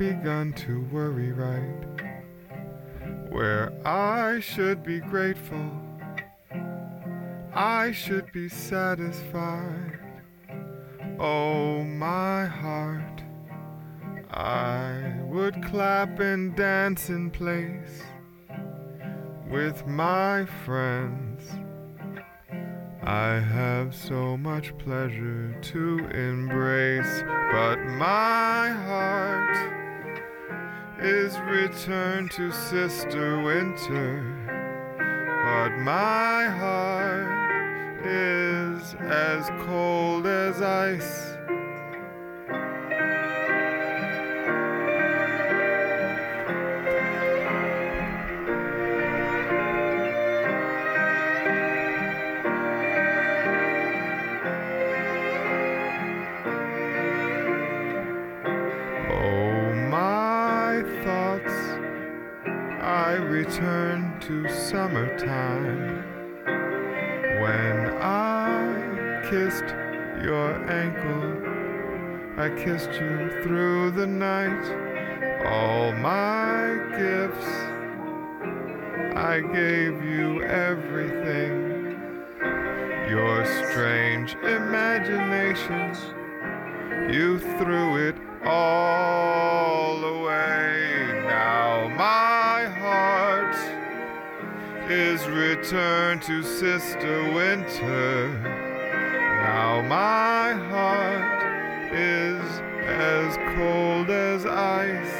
begun to worry right. Where I should be grateful, I should be satisfied. Oh, my heart, I would clap and dance in place with my friends. I have so much pleasure to embrace, but my heart is returned to Sister Winter. But my heart is as cold as ice. Return to summertime when I kissed your ankle. I kissed you through the night. All my gifts, I gave you everything. Your strange imagination, you threw it all is returned to Sister Winter. Now my heart is as cold as ice.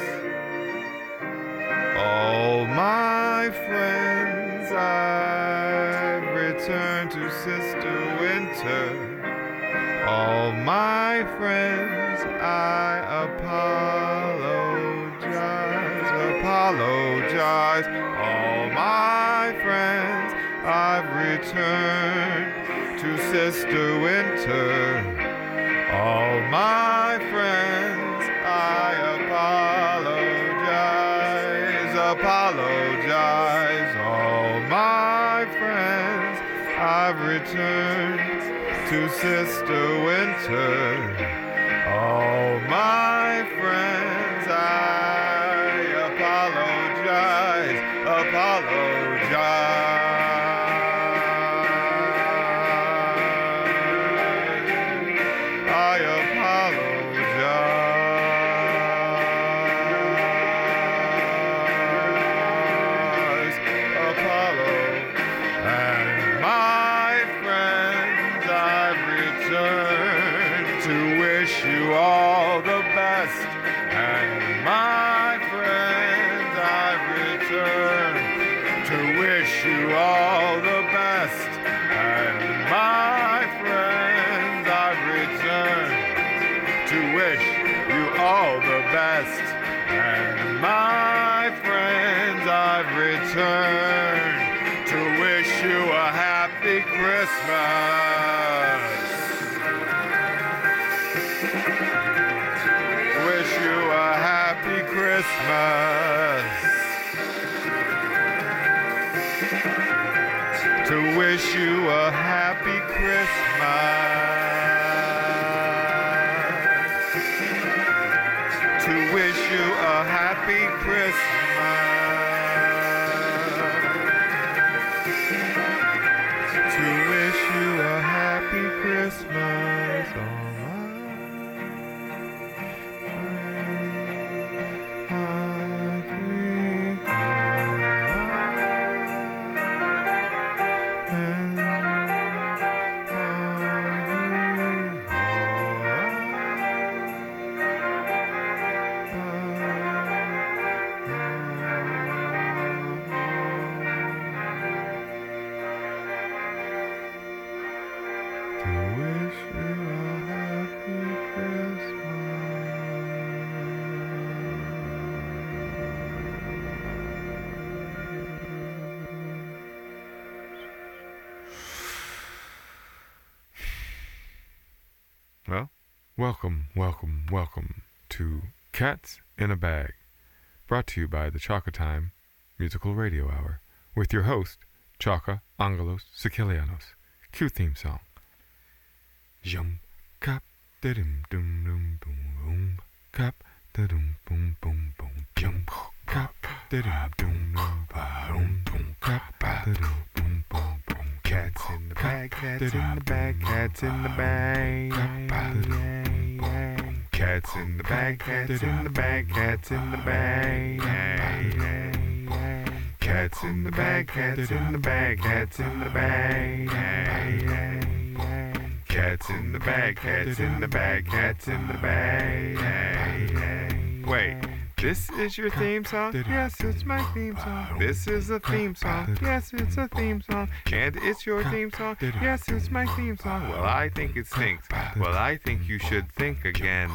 All my friends I've returned to Sister Winter. All my friends, I apologize, apologize. All my friends, I've returned to Sister Winter. All my friends, I apologize, apologize. All my friends, I've returned to Sister Winter. All my friends, welcome, welcome, welcome to Cats in a Bag, brought to you by the Chaka Time Musical Radio Hour, with your host, Chaka Angelos Sicilianos. Cue theme song. Jum cap didim dum dum boom boom cap da-dum, boom, boom, boom, boom. Cap, da-dum, boom, boom, boom, boom. Cap, boom, boom. Cats in the bag, cats in the bag, cats in the bag. Cats in the bag, cats in the bag, cats in the bag. Cats in the bag, cats in the bag, cats in the bag. Cats in the bag, cats in the bag, cats in the bag. Wait, this is your theme song? Yes, it's my theme song. This is a theme song. Yes, it's a theme song. And it's your theme song. Yes, it's my theme song. Well, I think it stinks. Well, I think you should think again.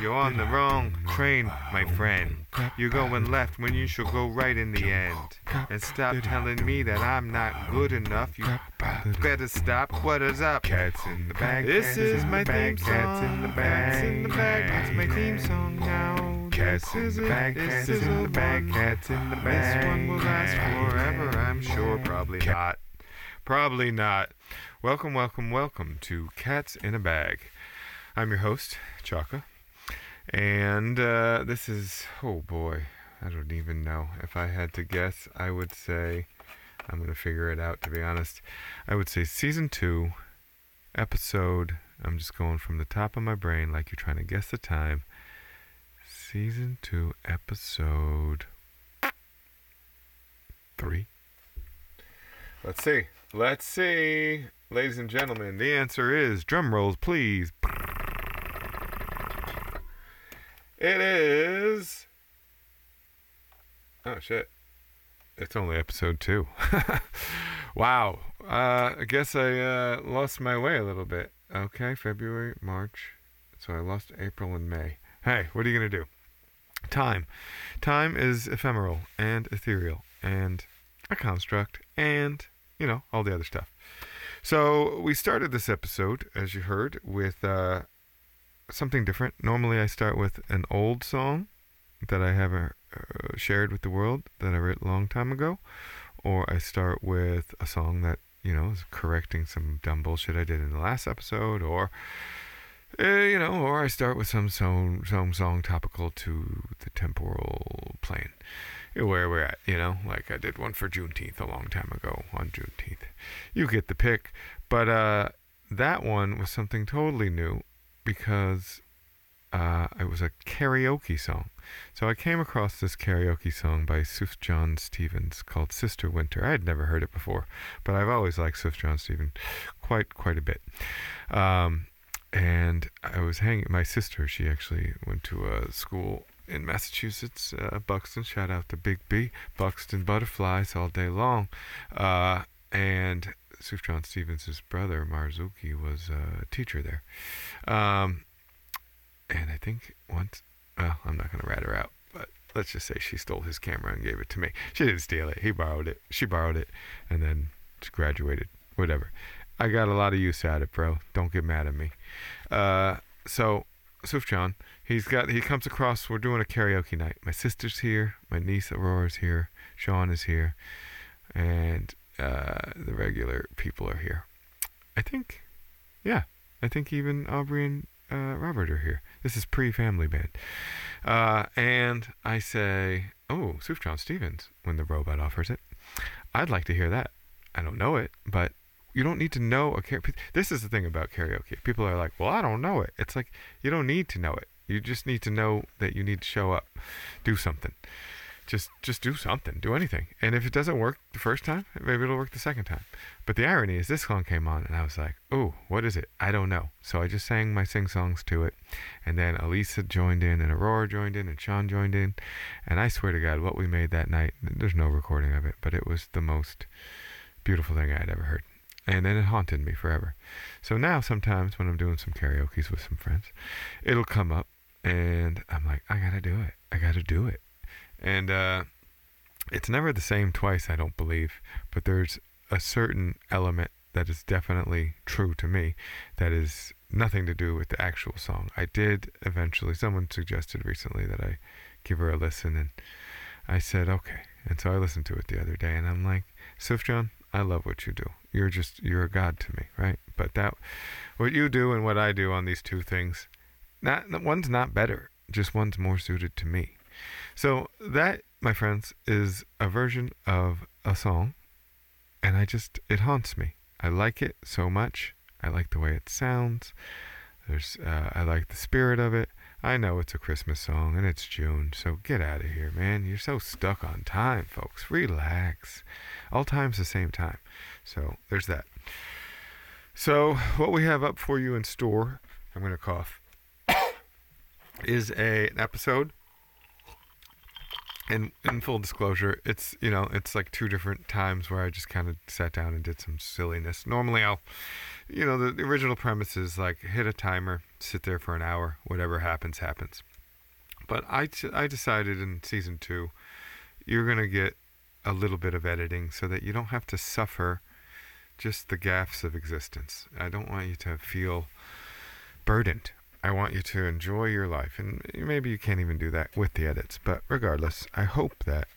You're on the wrong train, my friend. You're going left when you should go right in the end. And stop telling me that I'm not good enough. You better stop. What is up? Cats in the bag. This is my theme song. Cats in the bag. Cats in the bag. That's my theme song now. Cats in the bag. Cats in a the bag. Cats in the bag. This one will last forever, I'm sure. Probably not. Probably not. Welcome, welcome, welcome to Cats in a Bag. I'm your host, Chaka. And uh, this is, oh boy, I don't even know. If I had to guess, I would say, I'm going to figure it out to be honest. I would say season two, episode, I'm just going from the top of my brain like you're trying to guess the time. Season two, episode three. Let's see. Let's see. Ladies and gentlemen, the answer is drum rolls, please. It is. Oh, shit. It's only episode two. wow. Uh, I guess I uh, lost my way a little bit. Okay, February, March. So I lost April and May. Hey, what are you going to do? Time. Time is ephemeral and ethereal and a construct and, you know, all the other stuff. So we started this episode, as you heard, with uh, something different. Normally I start with an old song that I haven't uh, shared with the world that I wrote a long time ago, or I start with a song that, you know, is correcting some dumb bullshit I did in the last episode, or uh, you know, or I start with some song, some song topical to the temporal plane, uh, where we're at. You know, like I did one for Juneteenth a long time ago on Juneteenth. You get the pick, but uh, that one was something totally new because uh, it was a karaoke song. So I came across this karaoke song by Sufjan Stevens called Sister Winter. I had never heard it before, but I've always liked Sufjan Stevens quite quite a bit. Um, and I was hanging. My sister, she actually went to a school in Massachusetts, uh, Buxton. Shout out to Big B, Buxton Butterflies all day long. Uh, and Sufjan Stevens' brother Marzuki was a teacher there. Um, and I think once, well, I'm not going to rat her out, but let's just say she stole his camera and gave it to me. She didn't steal it. He borrowed it. She borrowed it, and then graduated. Whatever. I got a lot of use out of it, bro. Don't get mad at me. Uh, so Sufjan, he's got he comes across. We're doing a karaoke night. My sister's here. My niece Aurora's here. Sean is here, and uh, the regular people are here. I think, yeah, I think even Aubrey and uh, Robert are here. This is pre-family band, uh, and I say, "Oh, Sufjan Stevens," when the robot offers it. I'd like to hear that. I don't know it, but you don't need to know a karaoke. This is the thing about karaoke. People are like, "Well, I don't know it." It's like you don't need to know it. You just need to know that you need to show up, do something. Just just do something, do anything. And if it doesn't work the first time, maybe it'll work the second time. But the irony is this song came on and I was like, "Oh, what is it? I don't know." So I just sang my sing songs to it. And then Elisa joined in and Aurora joined in and Sean joined in. And I swear to God, what we made that night, there's no recording of it, but it was the most beautiful thing I had ever heard and then it haunted me forever. So now sometimes when I'm doing some karaoke's with some friends, it'll come up and I'm like, I gotta do it. I gotta do it. And uh, it's never the same twice, I don't believe, but there's a certain element that is definitely true to me that is nothing to do with the actual song. I did eventually, someone suggested recently that I give her a listen, and I said, okay. And so I listened to it the other day, and I'm like, Sufjan, I love what you do. You're just you're a god to me, right? But that what you do and what I do on these two things, not one's not better. just one's more suited to me. So that, my friends, is a version of a song, and I just it haunts me. I like it so much. I like the way it sounds. There's uh, I like the spirit of it. I know it's a Christmas song and it's June, so get out of here, man. You're so stuck on time, folks. Relax. All time's the same time. So there's that. So what we have up for you in store, I'm gonna cough, is a an episode. And in full disclosure, it's you know it's like two different times where I just kind of sat down and did some silliness. Normally I'll you know, the, the original premise is like hit a timer, sit there for an hour, whatever happens, happens. But I, I decided in season two, you're to get a little bit of editing so that you don't have to suffer just the gaffes of existence. I don't want you to feel burdened. I want you to enjoy your life. And maybe you can't even do that with the edits. But regardless, I hope that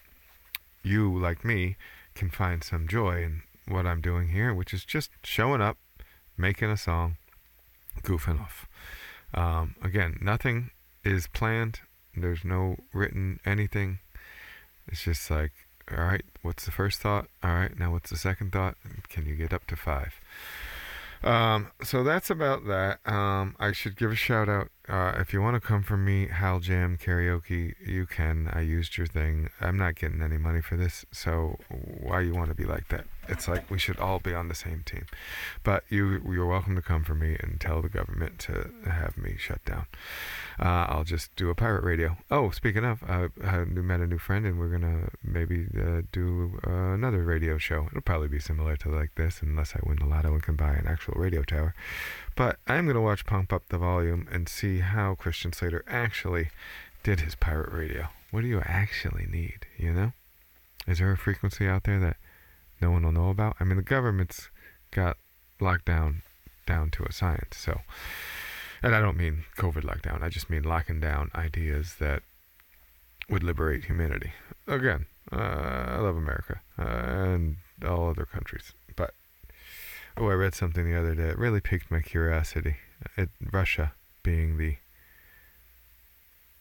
you, like me, can find some joy in what I'm doing here, which is just showing up, making a song, goofing off. Um, again, nothing is planned. There's no written anything. It's just like, all right, what's the first thought? All right, now what's the second thought? Can you get up to five? Um, so that's about that. Um, I should give a shout out. Uh, if you want to come for me, Hal Jam Karaoke, you can. I used your thing. I'm not getting any money for this, so why you want to be like that? It's like we should all be on the same team. But you, you're welcome to come for me and tell the government to have me shut down. Uh, I'll just do a pirate radio. Oh, speaking of, I, I met a new friend, and we're gonna maybe uh, do uh, another radio show. It'll probably be similar to like this, unless I win the lotto and can buy an actual radio tower. But I'm gonna watch Pump Up the Volume and see how Christian Slater actually did his pirate radio. What do you actually need? You know, is there a frequency out there that no one will know about? I mean, the government's got locked down down to a science, so and I don't mean COVID lockdown, I just mean locking down ideas that would liberate humanity. Again, uh, I love America uh, and all other countries. But, oh, I read something the other day. It really piqued my curiosity. It, Russia being the.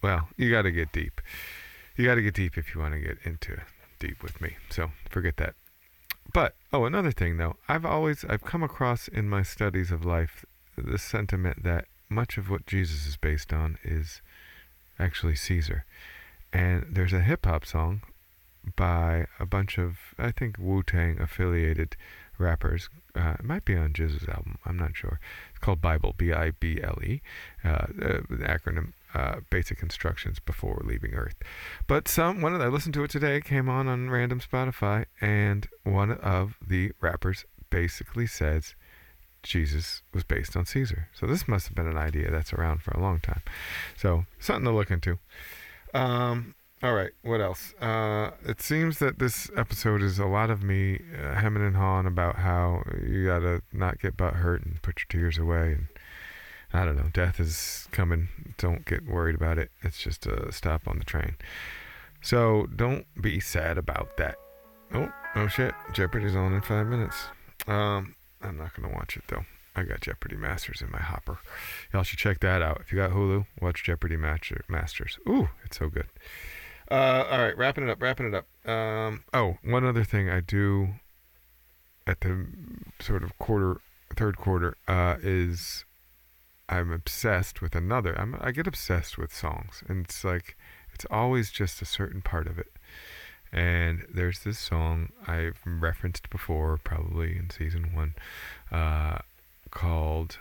Well, you got to get deep. You got to get deep if you want to get into deep with me. So forget that. But oh, another thing though, I've always I've come across in my studies of life the sentiment that much of what Jesus is based on is actually Caesar. And there's a hip hop song by a bunch of, I think, Wu Tang affiliated rappers. Uh, it might be on GZA's album. I'm not sure. It's called Bible, B I B L E, uh, the acronym. Uh, basic instructions before leaving Earth, but some one of I listened to it today came on on random Spotify, and one of the rappers basically says Jesus was based on Caesar. So this must have been an idea that's around for a long time. So something to look into. Um, all right, what else? Uh, it seems that this episode is a lot of me uh, hemming and hawing about how you gotta not get butt hurt and put your tears away. And I don't know, death is coming. Don't get worried about it. It's just a stop on the train. So don't be sad about that. Oh, oh shit! Jeopardy's on in five minutes. Um, I'm not gonna watch it though. I got Jeopardy Masters in my hopper. Y'all should check that out. If you got Hulu, watch Jeopardy Master- Masters. Ooh, it's so good. Uh, all right, wrapping it up, wrapping it up. Um, oh, one other thing I do at the sort of quarter, third quarter, uh, is I'm obsessed with another. I'm, I get obsessed with songs, and it's like it's always just a certain part of it. And there's this song I've referenced before, probably in season one, uh, called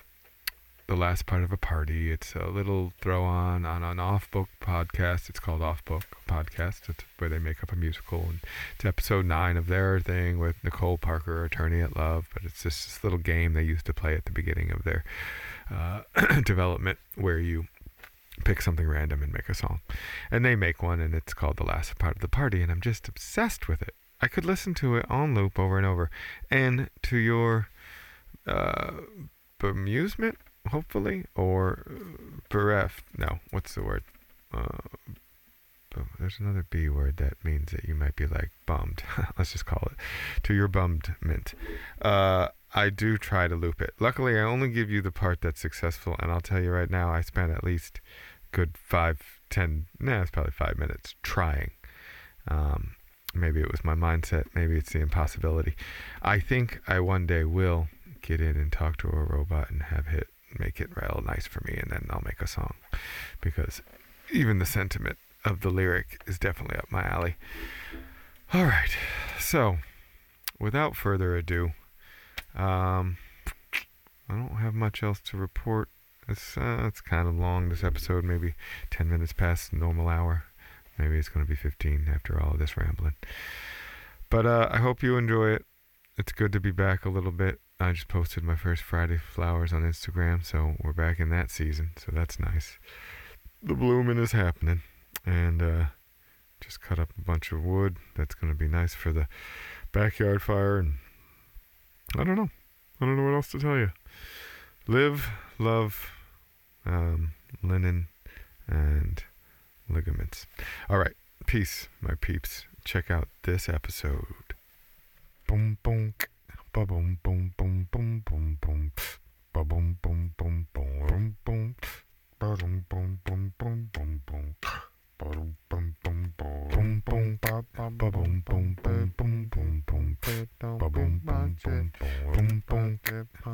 "The Last Part of a Party." It's a little throw on on an off book podcast. It's called Off Book Podcast. It's where they make up a musical, and it's episode nine of their thing with Nicole Parker, attorney at Love. But it's just this little game they used to play at the beginning of their uh, development, where you pick something random and make a song. And they make one, and it's called The Last Part of the Party, and I'm just obsessed with it. I could listen to it on loop over and over. And to your uh, hopefully, or bereft. No, what's the word? Uh, there's another B word that means that you might be like bummed. Let's just call it. To your bummedment. Uh, I do try to loop it. Luckily, I only give you the part that's successful, and I'll tell you right now, I spent at least good five, ten, nah, it's probably five minutes trying. Um, maybe it was my mindset. Maybe it's the impossibility. I think I one day will get in and talk to a robot and have it make it real nice for me, and then I'll make a song because even the sentiment of the lyric is definitely up my alley. All right, so without further ado, um, I don't have much else to report. It's uh, it's kind of long. This episode, maybe ten minutes past normal hour. Maybe it's going to be fifteen after all of this rambling. But uh, I hope you enjoy it. It's good to be back a little bit. I just posted my first Friday flowers on Instagram, so we're back in that season. So that's nice. The blooming is happening, and uh, just cut up a bunch of wood. That's going to be nice for the backyard fire, and I don't know. I don't know what else to tell you. Live, love, um, linen, and ligaments. All right. Peace, my peeps. Check out this episode. Boom, boom, bum bum bum bum bum bum ba bum bum bum bum bum ba bum bum bum bum bum bum ba bum bum bum bum bum ba ba ba bum bum bum bum bum bum ba bum bum bum bum bum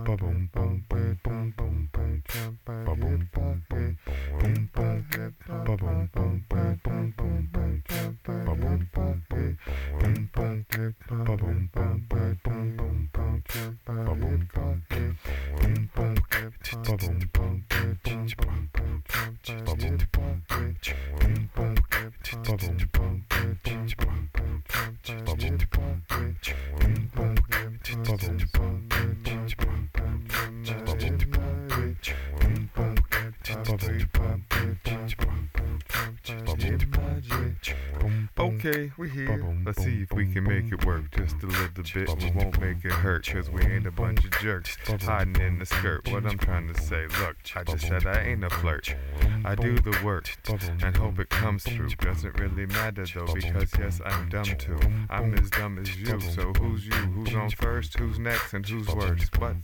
ba bum bum bum bum bum ba bum bum bum bum Okay, we here. Let's see if we can make it work just a little bit. We won't make it hurt, cause we ain't a bunch of jerks hiding in the skirt. What I'm trying to say, look, I just said I ain't a flirt. I do the work and hope it comes through. Doesn't really matter though, because yes, I'm dumb too. I'm as dumb as you, so who's you? Who's on first? Who's next? And who's worst? But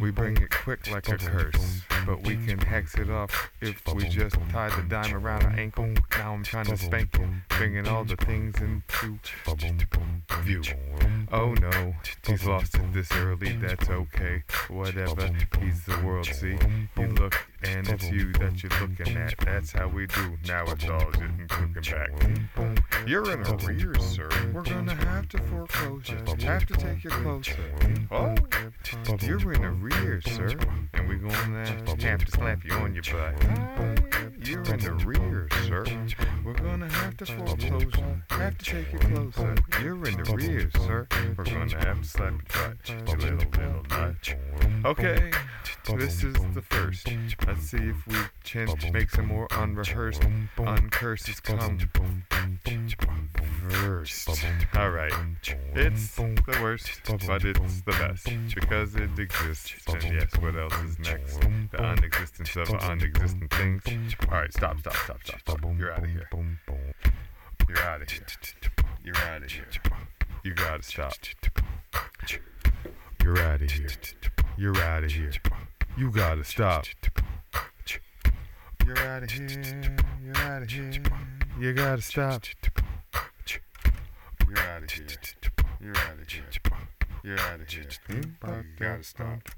we bring it quick like a curse. But we can hex it up if we just tie the dime around our ankle. Now I'm trying to spank it, bringing all the things into view. Oh no, he's lost it this early, that's okay. Whatever, he's the world, see? You look, and it's you that you're looking at. That's how we do. Now it's all just cooking back. You're in arrears, oh, sir. We're gonna have to foreclose you. Have to take you closer. Oh, you're in arrears, sir. And we're gonna have to slap you on your butt. You're in arrears, sir. We're gonna have to foreclose you. Have to take you closer. You're in arrears, sir. We're gonna have to slap your butt. You little, little nut. Okay, this is the first. Let's see if we can make some more unrehearsed, uncurses come first. Alright, it's the worst, but it's the best because it exists. And yes, what else is next? The unexistence of unexistent things. Alright, stop, stop, stop, stop, stop. You're out of here. You're out of here. You're out of here. You gotta stop. You're out of here. You're out of here. You gotta stop. You're out of here. You're out of here. You gotta stop. You're out of here. You're out of here. You're out of here. You gotta stop.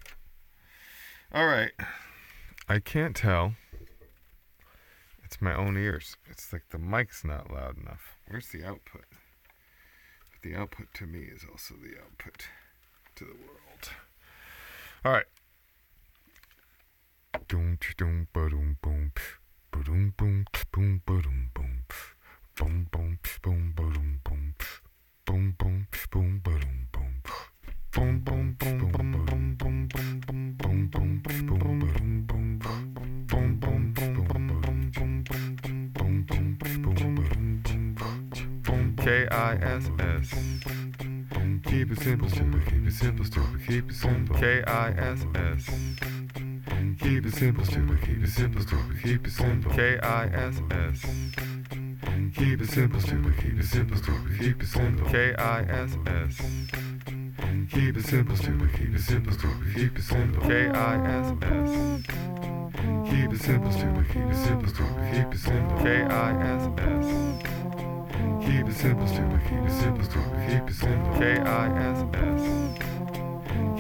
All right. I can't tell. It's my own ears. It's like the mic's not loud enough. Where's the output? But the output to me is also the output to the world. All right. K-I-S-S. Keep it simple, stupid. Keep it simple, stupid. Keep it simple. K-I-S-S. Keep it simple, stupid, keep it simple, stupid, keep it simple. K I S S Keep it simple, stupid, keep it simple, stupid, keep it simple. K I S S Keep it simple, stupid, keep it simple, stupid, keep it simple. K I S S Keep it simple, stupid, keep it simple, stupid, keep it simple. K I S S Keep it simple, stupid. Keep it simple, stupid. Keep it simple. Keep it simple, stupid.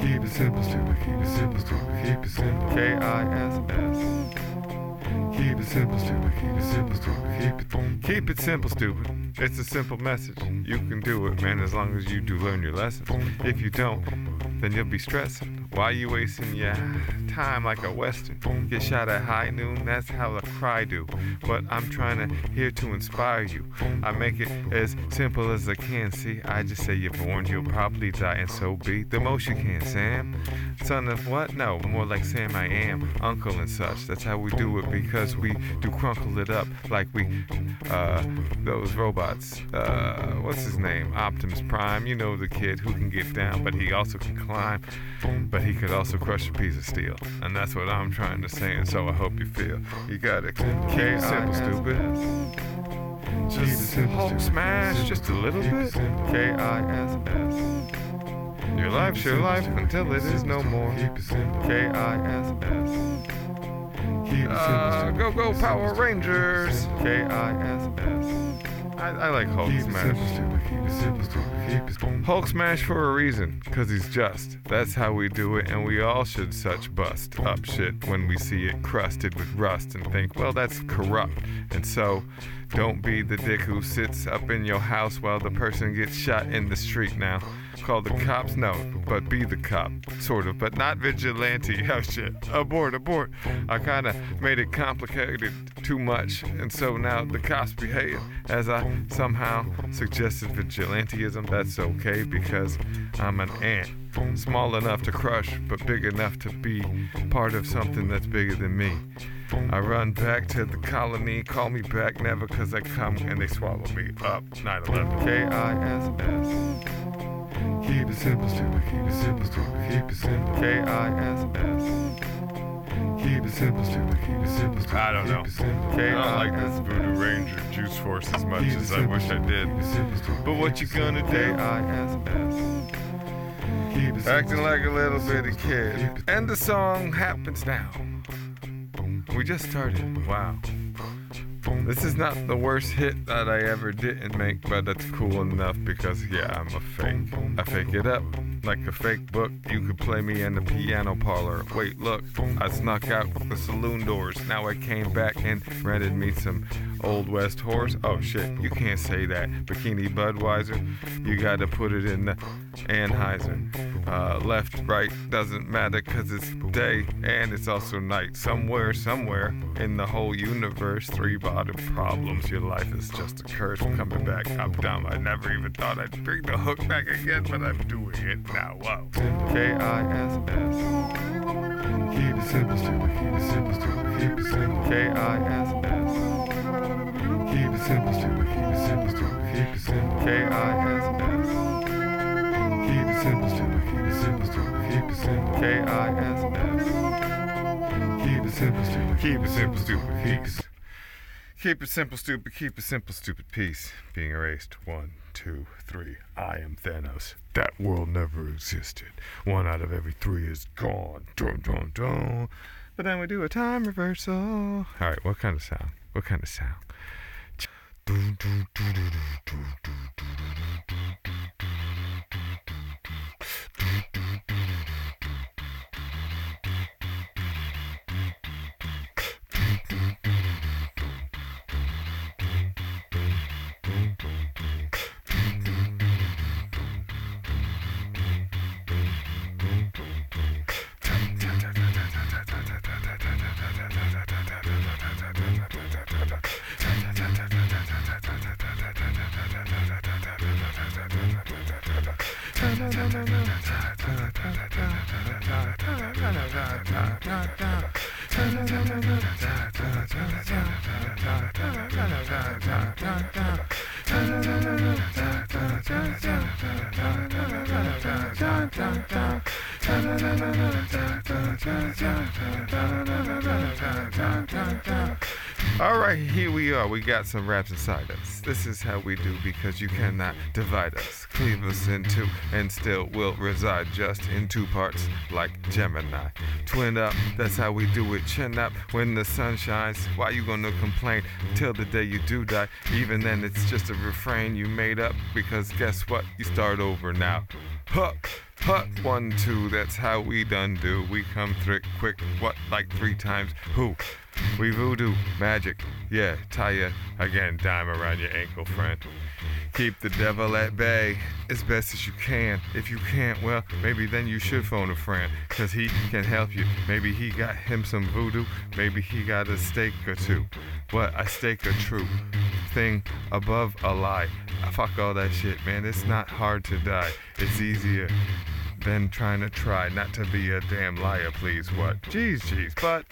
Keep it simple, stupid. Keep it simple. Stupid. Keep it simple. Keep it simple. K-I-S-S. Keep it simple, stupid. Keep it simple, stupid. Keep it keep it simple, stupid. It's a simple message. You can do it, man, as long as you do learn your lesson. If you don't, then you'll be stressing. Why you wasting your time like a western? Get shot at high noon, that's how the cry do. But I'm trying to here to inspire you. I make it as simple as I can. See, I just say you're born, you'll probably die, and so be the most you can, Sam. Son of what? No, more like Sam I am, uncle and such. That's how we do it because we do crunkle it up like we, uh, those robots. Uh, what's his name? Optimus Prime. You know the kid who can get down, but he also can climb. But he could also crush a piece of steel. And that's what I'm trying to say, and so I hope you feel. You got it. K simple, stupid. Just Hulk smash just a little bit. K I S S. Your life's your life until it is no more. K I S S. Uh, go go Power Rangers. K I S S. I, I like Hulk Smash. Hulk Smash for a reason, cause he's just. That's how we do it, and we all should such bust up shit when we see it crusted with rust and think, well, that's corrupt. And so, don't be the dick who sits up in your house while the person gets shot in the street now. Call the cops? No, but be the cop. Sort of, but not vigilante. Oh shit. Abort, abort. I kinda made it complicated too much, and so now the cops behave as I somehow suggested vigilanteism. That's okay because I'm an ant. Small enough to crush, but big enough to be part of something that's bigger than me. I run back to the colony, call me back never cause I come and they swallow me up. 9 11. K I S S. Keep it simple, stupid, keep it simple, stupid, keep it simple. K I S S. Keep it simple, stupid, keep it simple, stupid. I don't know. I don't like this Voodoo Ranger Juice Force as much as I wish I did. But what you gonna do? Acting like a little bitty kid. And the song happens now. We just started. Wow. This is not the worst hit that I ever didn't make, but that's cool enough because, yeah, I'm a fake. I fake it up like a fake book. You could play me in the piano parlor. Wait, look, I snuck out the saloon doors. Now I came back and rented me some Old West horse. Oh shit, you can't say that. Bikini Budweiser, you gotta put it in the Anheuser. Uh, left, right, doesn't matter cause it's day and it's also night. Somewhere, somewhere in the whole universe, three bottom problems. Your life is just a curse. Coming back, I'm dumb. I never even thought I'd bring the hook back again, but I'm doing it now. Whoa. K I S S. Keep it simple, stupid. Keep it simple, stupid. Keep it simple. K I S S. Keep it simple, stupid. Keep it simple, stupid. Keep it simple. K I S S. Keep it simple, stupid. Keep it simple, stupid. Keep it simple. K I S S. Keep it simple, stupid. Keep it simple, stupid. Peace. Keep it simple, stupid. Keep it simple, stupid. Peace. Being erased. One, two, three. I am Thanos. That world never existed. One out of every three is gone. Dun, dun, dun. But then we do a time reversal. All right, what kind of sound? What kind of sound? ドゥドゥドゥ we got some raps inside us. This is how we do because you cannot divide us, cleave us in two, and still will reside just in two parts like Gemini. Twin up, that's how we do it. Chin up when the sun shines. Why you gonna complain till the day you do die? Even then, it's just a refrain you made up because guess what? You start over now. Huh. Huh, one, two, that's how we done do. We come through quick, what, like three times? Who? We voodoo, magic, yeah, tie ya again, dime around your ankle, friend. Keep the devil at bay as best as you can. If you can't, well, maybe then you should phone a friend, cause he can help you. Maybe he got him some voodoo, maybe he got a stake or two. What, a stake or true thing above a lie. Ah, fuck all that shit, man. It's not hard to die. It's easier than trying to try not to be a damn liar, please. What? Jeez, jeez, but.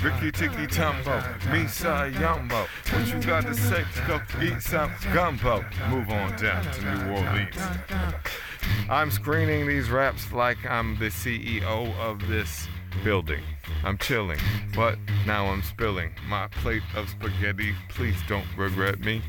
Ricky Tiki Tumbo, Misa Yumbo. What you got to say? Go eat some gumbo. Move on down to New Orleans. I'm screening these raps like I'm the CEO of this building. I'm chilling, but now I'm spilling my plate of spaghetti. Please don't regret me.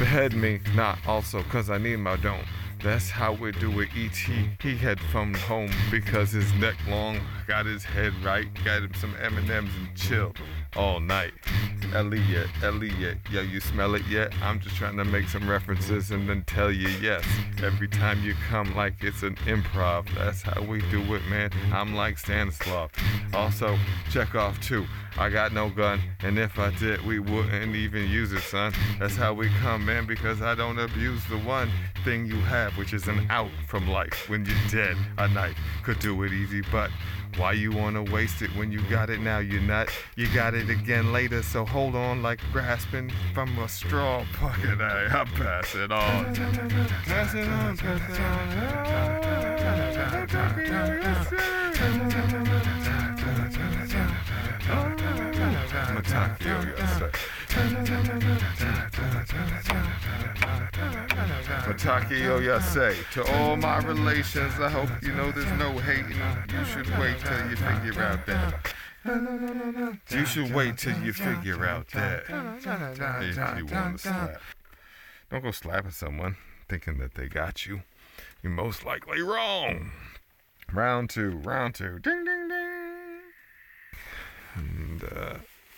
Behead me, not also, cause I need my dome. That's how we do it. E.T. He had phoned home because his neck long, got his head right, got him some M&Ms and chill all night. Elliot, Elliot, yo, you smell it yet? I'm just trying to make some references and then tell you yes. Every time you come like it's an improv. That's how we do it, man. I'm like Stanislav. Also, Chekhov too. I got no gun, and if I did, we wouldn't even use it, son. That's how we come, man, because I don't abuse the one thing you have, which is an out from life. When you're dead, a knife could do it easy, but why you wanna waste it when you got it now? You nut, you got it again later, so hold on like grasping from a straw pocket. Hey, I pass it on. Pass it on, pass it on. Mitakuye, Mitakuye Oyasin. To all my relations, I hope you know there's no hating. You should wait till you figure out that. You should wait till you figure out that. If you want to slap. Don't go slapping someone thinking that they got you. You're most likely wrong. Round two, round two. Ding, ding, ding. And, uh,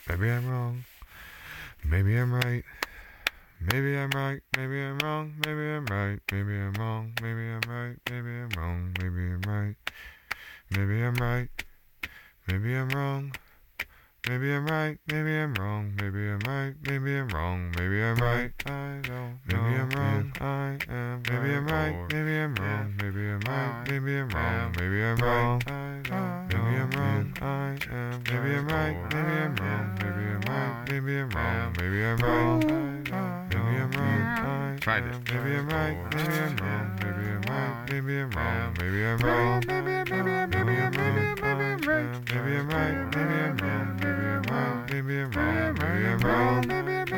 maybe I'm wrong. Maybe I'm right. Maybe I'm right, maybe I'm wrong, maybe I'm right, maybe I'm wrong, maybe I'm right, maybe I'm wrong, maybe I'm right, maybe I'm right, maybe I'm wrong, maybe I'm right, maybe I'm wrong, maybe I'm right, maybe I'm wrong, maybe I'm right, I don't know, maybe I'm wrong, I am, maybe I'm right, maybe I'm wrong, maybe I'm right, maybe I'm wrong, maybe I'm wrong, I don't maybe I'm wrong, I am, maybe I'm right, maybe I'm wrong, maybe I'm right, maybe I'm wrong, maybe I'm right. Maybe I'm wrong. It. Maybe I'm right. Maybe I'm wrong. Maybe I'm right. Maybe I'm wrong. Maybe I'm right. Maybe I'm wrong, maybe I'm maybe I'm I'm maybe I'm right. Maybe I'm wrong. Maybe I'm right. Maybe I'm wrong. Maybe I'm wrong. Maybe I'm maybe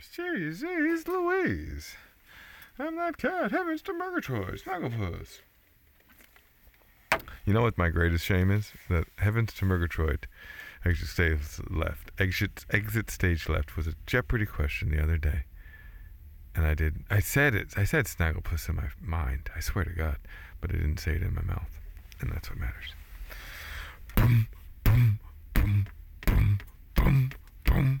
Jeez, jeez, Louise. I'm that cat. Heavens to Murgatroyd. Snagglepuss. You know what my greatest shame is? That Heavens to Murgatroyd exit stage left. Exit, exit stage left was a Jeopardy question the other day. and I did. I said it. I said Snagglepuss in my mind. I swear to God, but I didn't say it in my mouth, and that's what matters. Boom, boom, boom, boom, boom, boom, boom,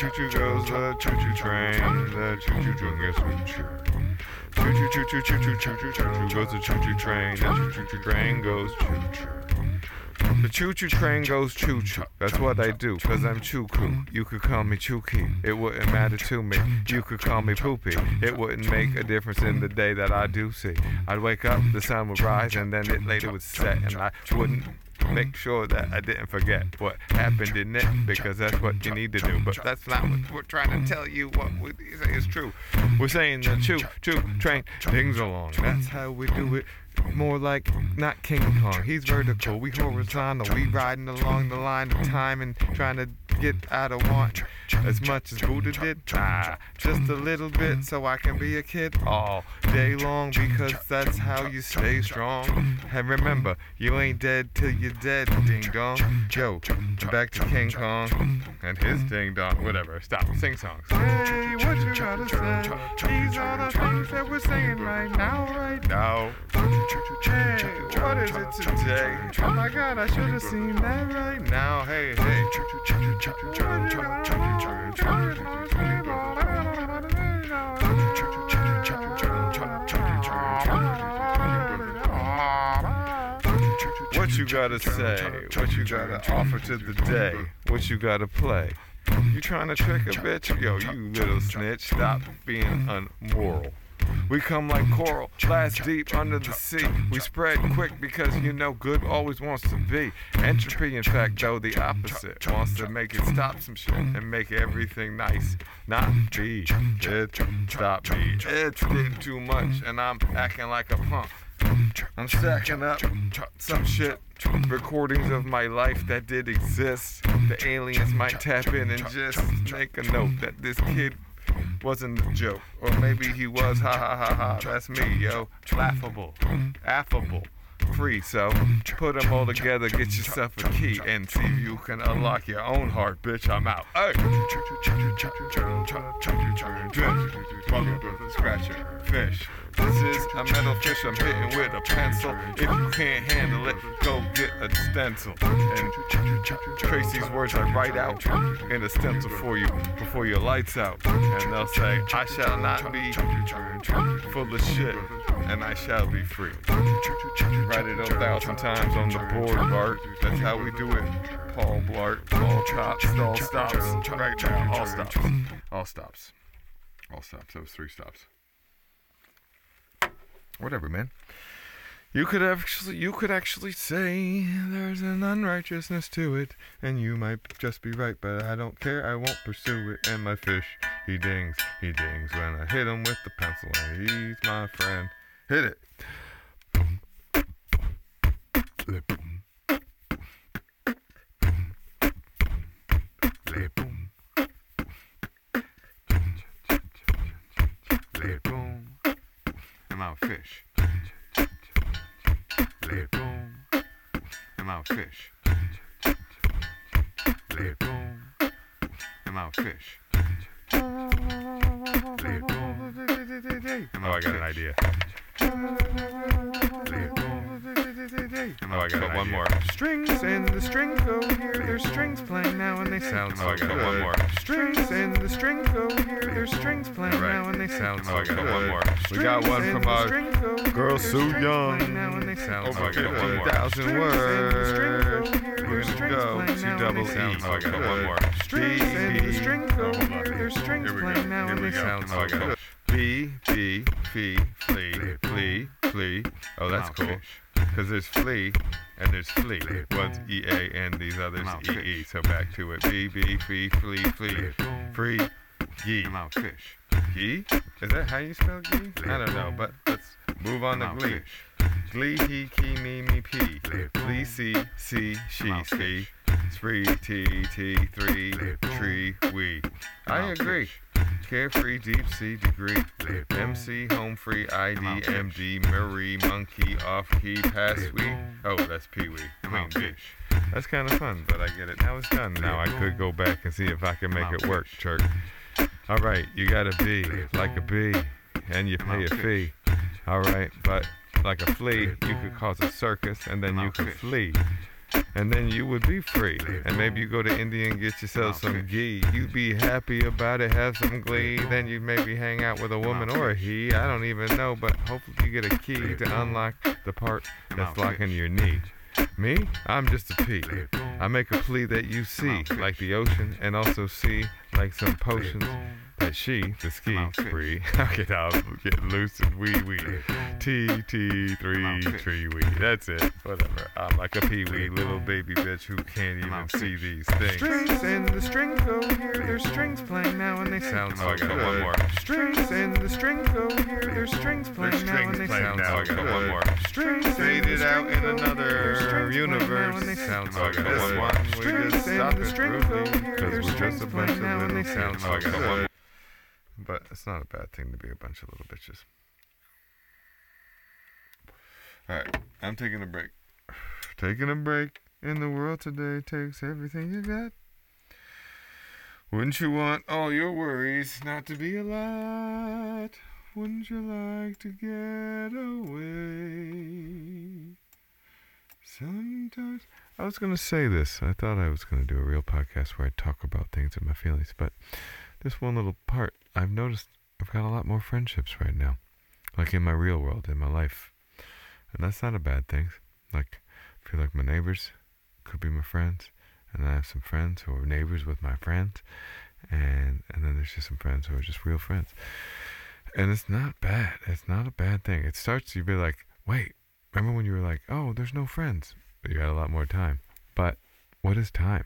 Choo-choo goes the choo-choo train, the choo-choo train gets choo-choo. Choo-choo, choo-choo, choo-choo, choo-choo, choo-choo goes the choo-choo train, the choo-choo train goes choo-choo. The choo-choo train goes choo-choo. That's what I do, cause I'm choo-coo. You could call me chooky. It wouldn't matter to me. You could call me poopy. It wouldn't make a difference in the day that I do see. I'd wake up, the sun would rise, and then it later would set, and I wouldn't make mm. sure that I didn't forget what happened in it because that's what you need to do. But that's not what we're trying to tell you. What we say is true. We're saying the choo choo train dings along. That's how we do it. More like not King Kong. He's vertical. We horizontal. We riding along the line of time and trying to get out of want as much as Buddha did. Nah, just a little bit so I can be a kid all day long because that's how you stay strong. And remember, you ain't dead till you're dead, ding dong. Yo, back to King Kong and his ding dong. Whatever. Stop. Sing songs. Hey, what you gotta say? These are the things that we're saying right now, right now. What is it today? Oh my god, I should have seen that right Now, hey, hey. What you gotta say? What you gotta offer to the day? What you gotta play? You trying to trick a bitch? Yo, you little snitch, stop being unmoral. We come like coral, last deep under the sea. We spread quick because you know good always wants to be. Entropy, in fact, though, the opposite. Wants to make it stop some shit and make everything nice. Not be. It stop me. It's getting too much and I'm acting like a punk. I'm stacking up some shit. Recordings of my life that did exist. The aliens might tap in and just make a note that this kid wasn't a joke. Or maybe he was, ha ha ha ha. That's me, yo. Laughable, affable, free. So put them all together, get yourself a key, and see if you can unlock your own heart, bitch. I'm out. Hey. Scratcher, fish. This is a metal fish I'm hitting with a pencil. If you can't handle it, go get a stencil. And trace these words I write out in a stencil for you before your lights out. And they'll say, I shall not be full of shit, and I shall be free. Write it a thousand times on the board, Bart. That's how we do it. Paul Blart, all stops, all stops. Right now, all stops. All stops. All stops. That was three stops. Whatever, man. You could actually, you could actually say there's an unrighteousness to it, and you might just be right, but I don't care. I won't pursue it. And my fish, he dings, he dings when I hit him with the pencil, and he's my friend. Hit it. Boom. fish. Lay it boom. I'm go. The mouthfish. Let go. The mouthfish. Let go. Oh, I got an idea. Let go they, they. Oh, I got one more. Strings and the strings go here. There's strings playing now and they sound so good. Oh, I got one more. Strings and the strings go here. There's strings playing now and they sound so good. one more. We got one from our girl Sue Young. more. Thousand words here. Here There's we strings go. Two double E. Oh, I got one more. Strings and the strings go here. There's strings Here playing now and they sound Oh, so I got good. B, B, fee, flea, flea, flea. Oh, that's cool. Because there's flea and there's flea. One's E A and these others E E. So back to it. B, B, fee, flea, flea. Free, ye. I'm out fish. Gee? Is that how you spell gee? I don't know, but let's move on to glee. Glee, he, key, me, me, p. Glee, see, see, she, ski. Spree, t, t, three, tree, we. I agree. Carefree, deep sea degree. MC, home free, ID, MD, Marie, monkey, off key, pass we. Oh, that's Pee Wee. Queen bee. That's kind of fun, but I get it. Now it's done. Now I could go back and see if I can make it work, Church. All right, you gotta be like a bee, and you pay a fee. All right, but like a flea, you could cause a circus, and then you could flee. And then you would be free. And maybe you go to India and get yourself some ghee. You'd be happy about it, have some glee. Then you'd maybe hang out with a woman or a he. I don't even know, but hopefully you get a key to unlock the part that's locking your knee. Me? I'm just a pea. I make a plea that you see, like the ocean, and also see, like some potions, that she, the ski, spree. I'll get out, get loose and wee wee. T, T, three, tree wee. That's it. Whatever. I'm like a pee wee little baby bitch who can't even see these things. Strings and the strings go here. There's strings playing now and they sound Oh, so got good. one more. Strings and the strings go here. There's strings playing now and they sound now. so good. one more. Strings Faded out in another There's now universe. and they sound Oh, so good. one. We Strings just and stop the it strings go rudely, here. 'cause There's we're just strings a bunch of now and they little sound so Oh, good. But it's not a bad thing to be a bunch of little bitches. Alright, I'm taking a break. Taking a break in the world today takes everything you got. Wouldn't you want all your worries not to be a lot? Wouldn't you like to get away? Sometimes. I was going to say this. I thought I was going to do a real podcast where I talk about things and my feelings, but this one little part, I've noticed I've got a lot more friendships right now. Like in my real world, in my life. And that's not a bad thing. Like, I feel like my neighbors could be my friends. And I have some friends who are neighbors with my friends. And and then there's just some friends who are just real friends. And it's not bad. It's not a bad thing. It starts you be like, wait, remember when you were like, oh, there's no friends? But you had a lot more time. But what is time?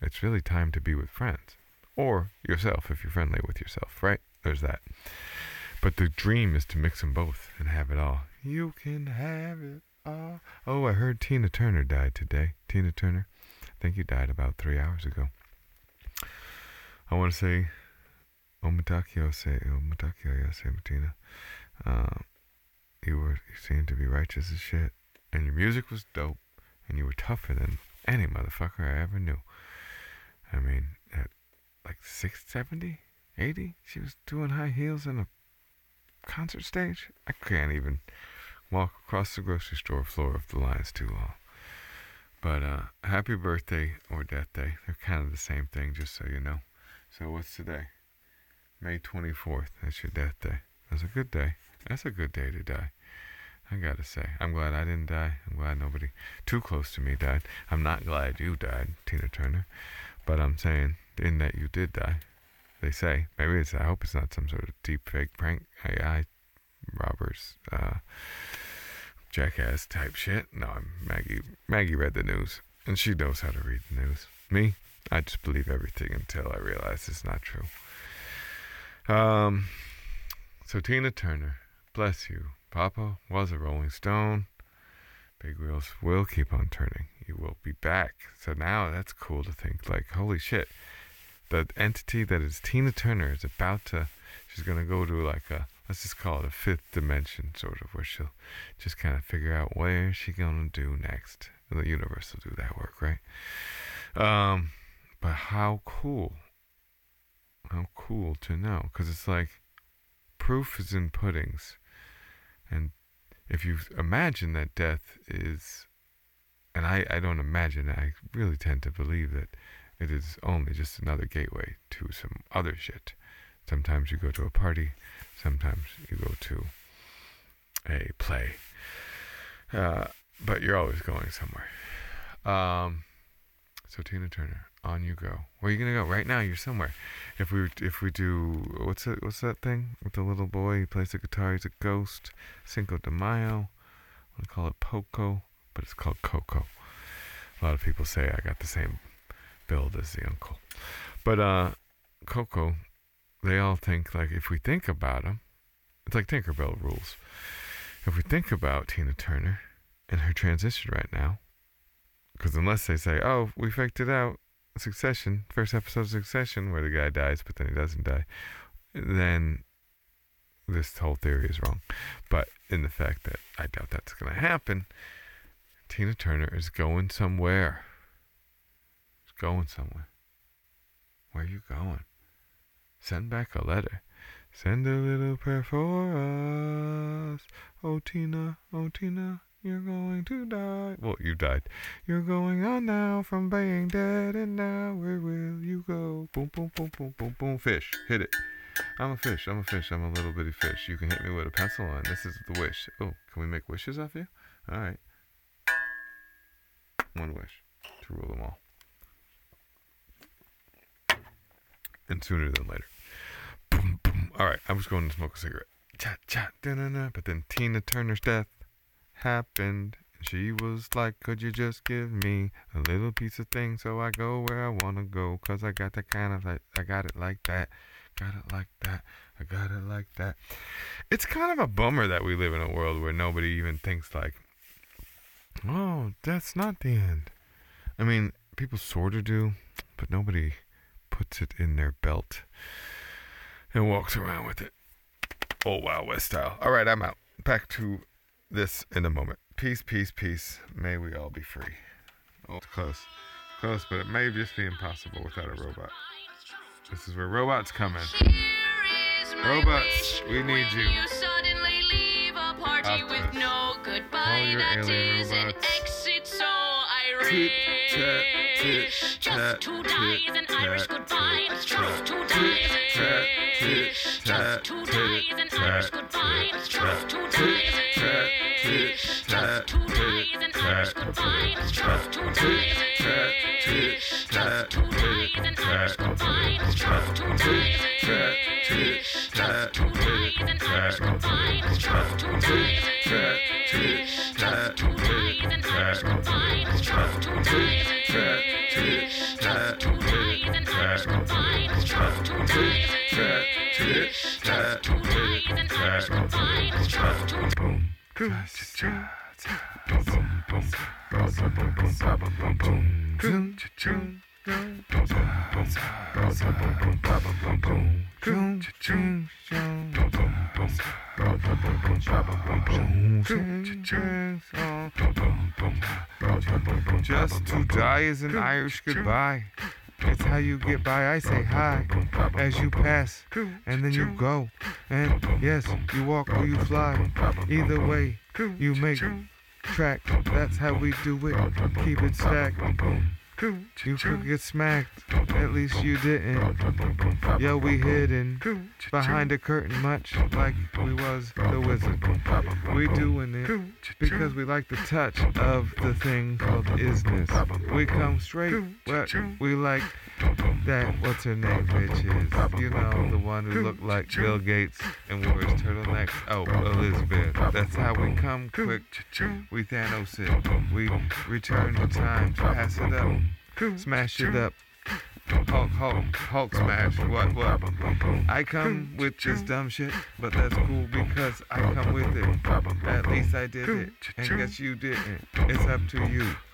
It's really time to be with friends. Or yourself if you're friendly with yourself, right? There's that. But the dream is to mix them both and have it all. You can have it all. Oh, I heard Tina Turner died today. Tina Turner. I think you died about three hours ago. I want to say, Mitakuye Oyasin, Mitakuye Oyasin, Tina. Uh, you were, you seemed to be righteous as shit. And your music was dope. And you were tougher than any motherfucker I ever knew. I mean, like 670, 80, she was doing high heels in a concert stage. I can't even walk across the grocery store floor if the line's too long. But uh, happy birthday or death day. They're kind of the same thing, just so you know. So what's today? May 24th. That's your death day. That's a good day. That's a good day to die. I gotta say. I'm glad I didn't die. I'm glad nobody too close to me died. I'm not glad you died, Tina Turner. But I'm saying, in that you did die. They say. Maybe it's, I hope it's not some sort of deep fake prank AI robbers, uh, jackass type shit. No, I'm Maggie. Maggie read the news, and she knows how to read the news. Me, I just believe everything until I realize it's not true. Um, so Tina Turner, bless you. Papa was a Rolling Stone. Big wheels will keep on turning. You will be back. So now that's cool to think. Like, holy shit, the entity that is Tina Turner is about to. She's gonna go to like a let's just call it a fifth dimension, sort of, where she'll just kind of figure out where she gonna do next. And the universe will do that work, right? Um, but how cool, how cool to know, because it's like proof is in puddings, and if you imagine that death is, and I I don't imagine, I really tend to believe that it is only just another gateway to some other shit. Sometimes you go to a party, sometimes you go to a play, uh, but you're always going somewhere. Um, so Tina Turner, on you go. Where are you gonna go? Right now, you're somewhere. If we if we do what's it what's that thing with the little boy? He plays the guitar. He's a ghost. Cinco de Mayo. I want to call it Poco, but it's called Coco. A lot of people say I got the same build as the uncle. But uh, Coco, they all think like if we think about him, it's like Tinkerbell rules. If we think about Tina Turner and her transition right now, because unless they say, "Oh, we faked it out," Succession, first episode of Succession, where the guy dies but then he doesn't die, then this whole theory is wrong. But in the fact that I doubt that's going to happen, Tina Turner is going somewhere. Going somewhere. Where are you going? Send back a letter. Send a little prayer for us. Oh, Tina, oh, Tina, you're going to die. Well, you died. You're going on now from being dead, and now where will you go? Boom, boom, boom, boom, boom, boom. Fish, hit it. I'm a fish. I'm a fish. I'm a little bitty fish. You can hit me with a pencil, and this is the wish. Oh, can we make wishes off you? All right. One wish to rule them all. And sooner than later. Boom, boom. All right, I was going to smoke a cigarette. Chat, da-na-na. But then Tina Turner's death happened. She was like, Could you just give me a little piece of thing so I go where I want to go? Cause I got that kind of like, I got it like that. Got it like that. I got it like that. It's kind of a bummer that we live in a world where nobody even thinks like, oh, that's not the end. I mean, people sort of do, but nobody puts it in their belt and walks around with it. Oh, wow, West style. All right, I'm out. Back to this in a moment. Peace, peace, peace. May we all be free. Oh, it's close. Close, but it may just be impossible without a robot. This is where robots come in. Robots, we need you. You suddenly leave a party Optimus. with no goodbye. All your alien an robots. exit so irate. Just to die is an Irish goodbye. Just to die is an Just to die is an Irish goodbye. Just to die is an Just to die is an Irish goodbye. Just to die is an Just to die is an Irish goodbye. Just to just two dies, an Irish goodbye. Just tat, Just goodbye. Just dies. tat, tit, tat, Just two dies, an Irish goodbye. Just tat, tit, tat, Just two dies, an Irish goodbye. Just two boom, boom, boom, boom, boom, boom, boom, boom, boom, boom, boom, boom, just to die is an Irish goodbye. It's how you get by. I say hi as you pass, and then you go. And yes, you walk or you fly. Either way, you make track. That's how we do it. Keep it stacked. You could get smacked. At least you didn't. Yo, we hidden behind a curtain, much like we was the wizard. We doing it because we like the touch of the thing called isness. We come straight. What we like that. What's her name, bitch? Is you know the one who looked like Bill Gates and his turtlenecks. Oh, Elizabeth. That's how we come quick. We Thanos it. We return to time. Pass it up. Smash it up. Hulk, Hulk, Hulk smash. What, what? I come with this dumb shit, but that's cool because I come with it. At least I did it, and guess you didn't. It's up to you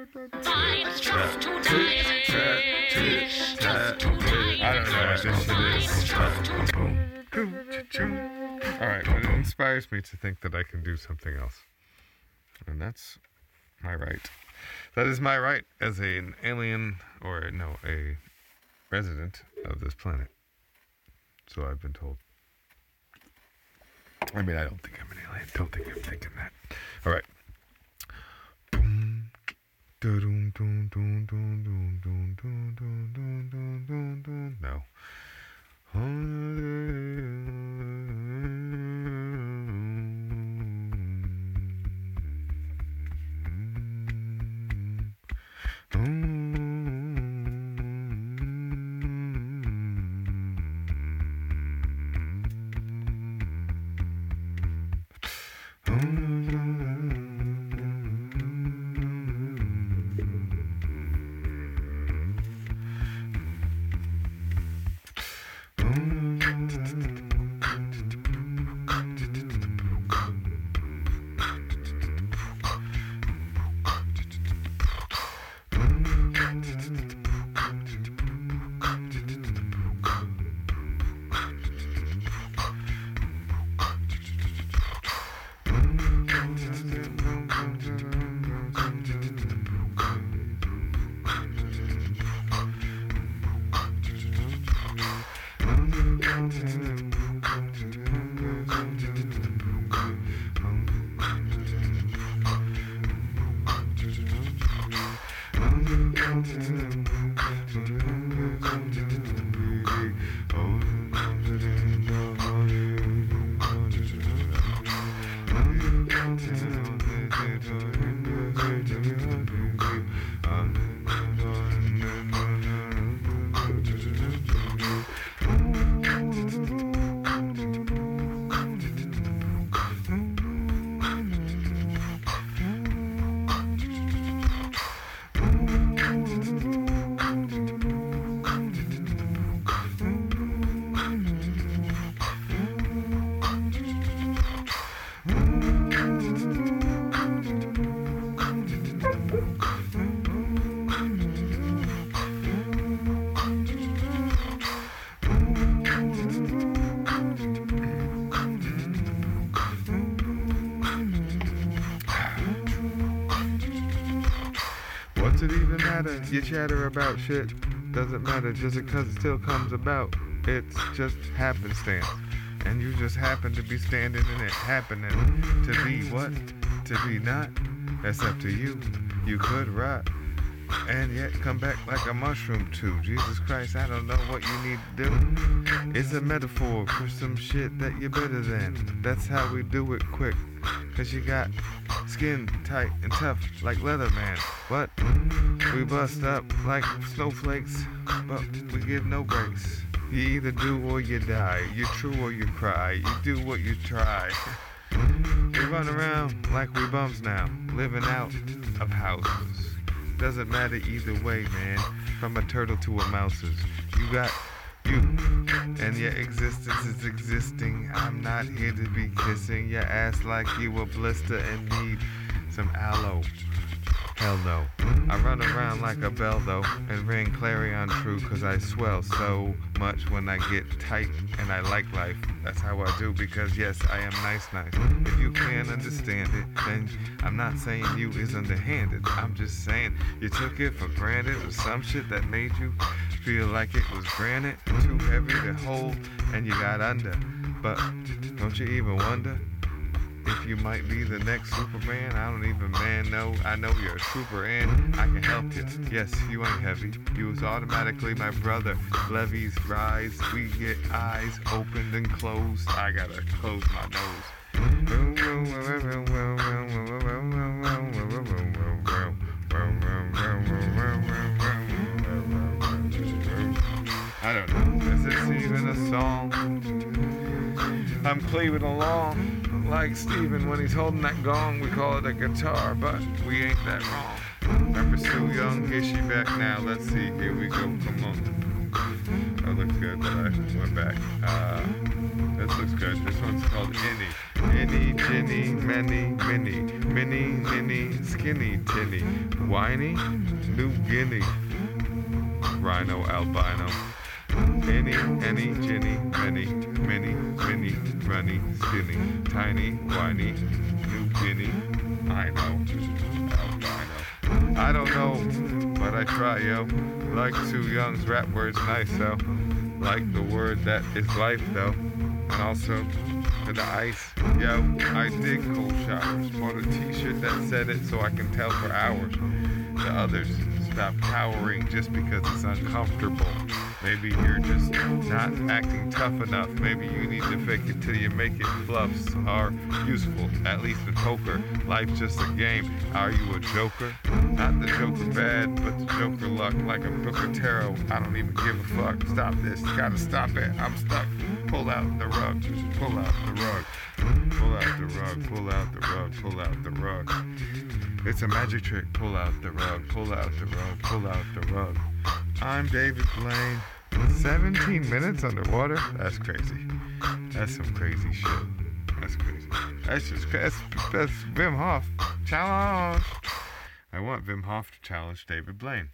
tat, goodbye. Just two tit, tat, two dies. Just two dies. tat, tit, tat. I don't know what this shit is. All right, but it inspires me to think that I can do something else, and that's my right. That is my right as an alien, or no, a resident of this planet. So I've been told. I mean, I don't think I'm an alien. Don't think I'm thinking that. All right. No. Mm-hmm. Matter? You chatter about shit. Doesn't matter just because it still comes about. It's just happenstance. And you just happen to be standing in it, happening to be what? To be not? That's up to you. You could rot. And yet come back like a mushroom too. Jesus Christ, I don't know what you need to do. It's a metaphor for some shit that you're better than. That's how we do it quick. Cause you got skin tight and tough like leather man. What? We bust up like snowflakes, but we give no breaks. You either do or you die. You true or you cry. You do what you try. We run around like we bums now, living out of houses. Doesn't matter either way, man. From a turtle to a mouse's. You got you, and your existence is existing. I'm not here to be kissing your ass like you a blister and need some aloe. Hell no. I run around like a bell though and ring clarion true cause I swell so much when I get tight and I like life. That's how I do because yes, I am nice nice. If you can't understand it, then I'm not saying you is underhanded. I'm just saying you took it for granted or some shit that made you feel like it was granite, too heavy to hold and you got under. But don't you even wonder? If you might be the next Superman. I don't even man know. I know you're a trooper and I can help you. Yes, you ain't heavy. You was automatically my brother. Levies rise. We get eyes opened and closed. I gotta close my nose. I don't know. Is this even a song? I'm cleaving along like Steven when he's holding that gong. We call it a guitar, but we ain't that wrong. Remember Sue Young? Here she back now. Let's see. Here we go. Come on. That looks good, but I went back. Uh, this looks good. This one's called Any. Any, Jenny, many, many, many, many, skinny, tinny, whiny, New Guinea, rhino, albino. Any, any, Jenny, many, many, many, runny, skinny, tiny, whiny, New Guinea. I know, albino. I don't know, but I try, yo. Like Sue Young's rap words nice, though. Like the word that is life, though. And also to the ice, yo. I dig cold showers. Bought a t-shirt that said it so I can tell for hours. The others stop cowering just because it's uncomfortable. Maybe you're just not acting tough enough. Maybe you need to fake it till you make it. Bluffs are useful, at least in poker. Life's just a game. Are you a joker? Not the joker bad, but the joker luck like a book of tarot. I don't even give a fuck. Stop this. Gotta stop it. I'm stuck. Pull out the rug. Pull out the rug. Pull out the rug. Pull out the rug. Pull out the rug. It's a magic trick. Pull out the rug. Pull out the rug. Pull out the rug. I'm David Blaine. 17 minutes underwater? That's crazy. That's some crazy shit. That's crazy. That's just that's, that's Wim Hof. Challenge. I want Wim Hof to challenge David Blaine.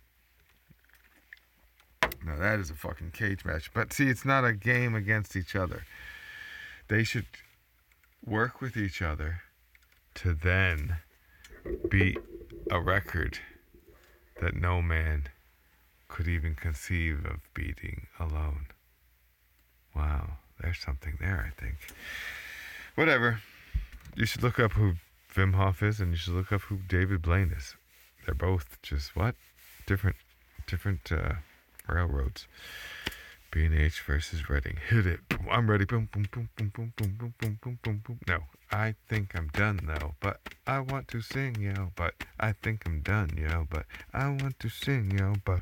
Now that is a fucking cage match. But see, it's not a game against each other. They should work with each other to then beat a record that no man could even conceive of beating alone. Wow. there's something there, I think. Whatever. You should look up who Wim Hof is, and you should look up who David Blaine is. They're both just what? Different, different uh, railroads. B&H versus Reading. Hit it. I'm ready. Boom, boom, boom, boom, boom, boom, boom, boom, boom, boom, boom. No, I think I'm done though, but I want to sing, yo. But I think I'm done, yo. But I want to sing, yo. But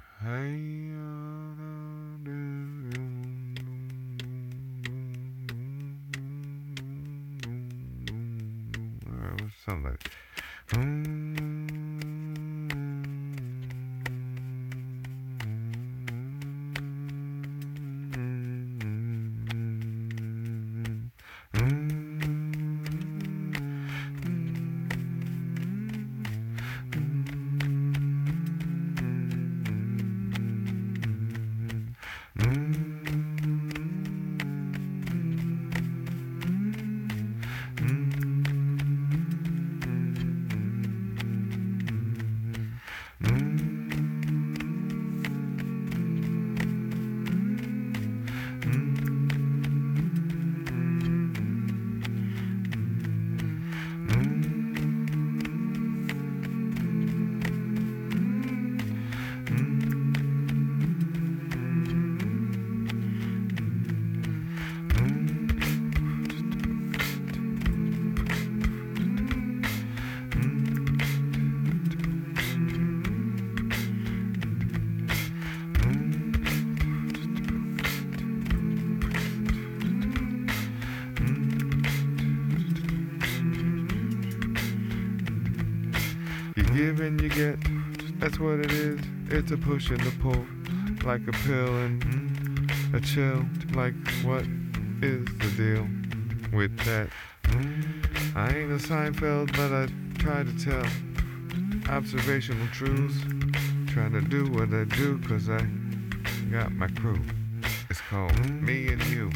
something like. You It's a push and a pull, like a pill and mm, a chill. Like, what is the deal with that? I ain't a Seinfeld, but I try to tell observational truths. Trying to do what I do, cause I got my crew. It's called Me and You.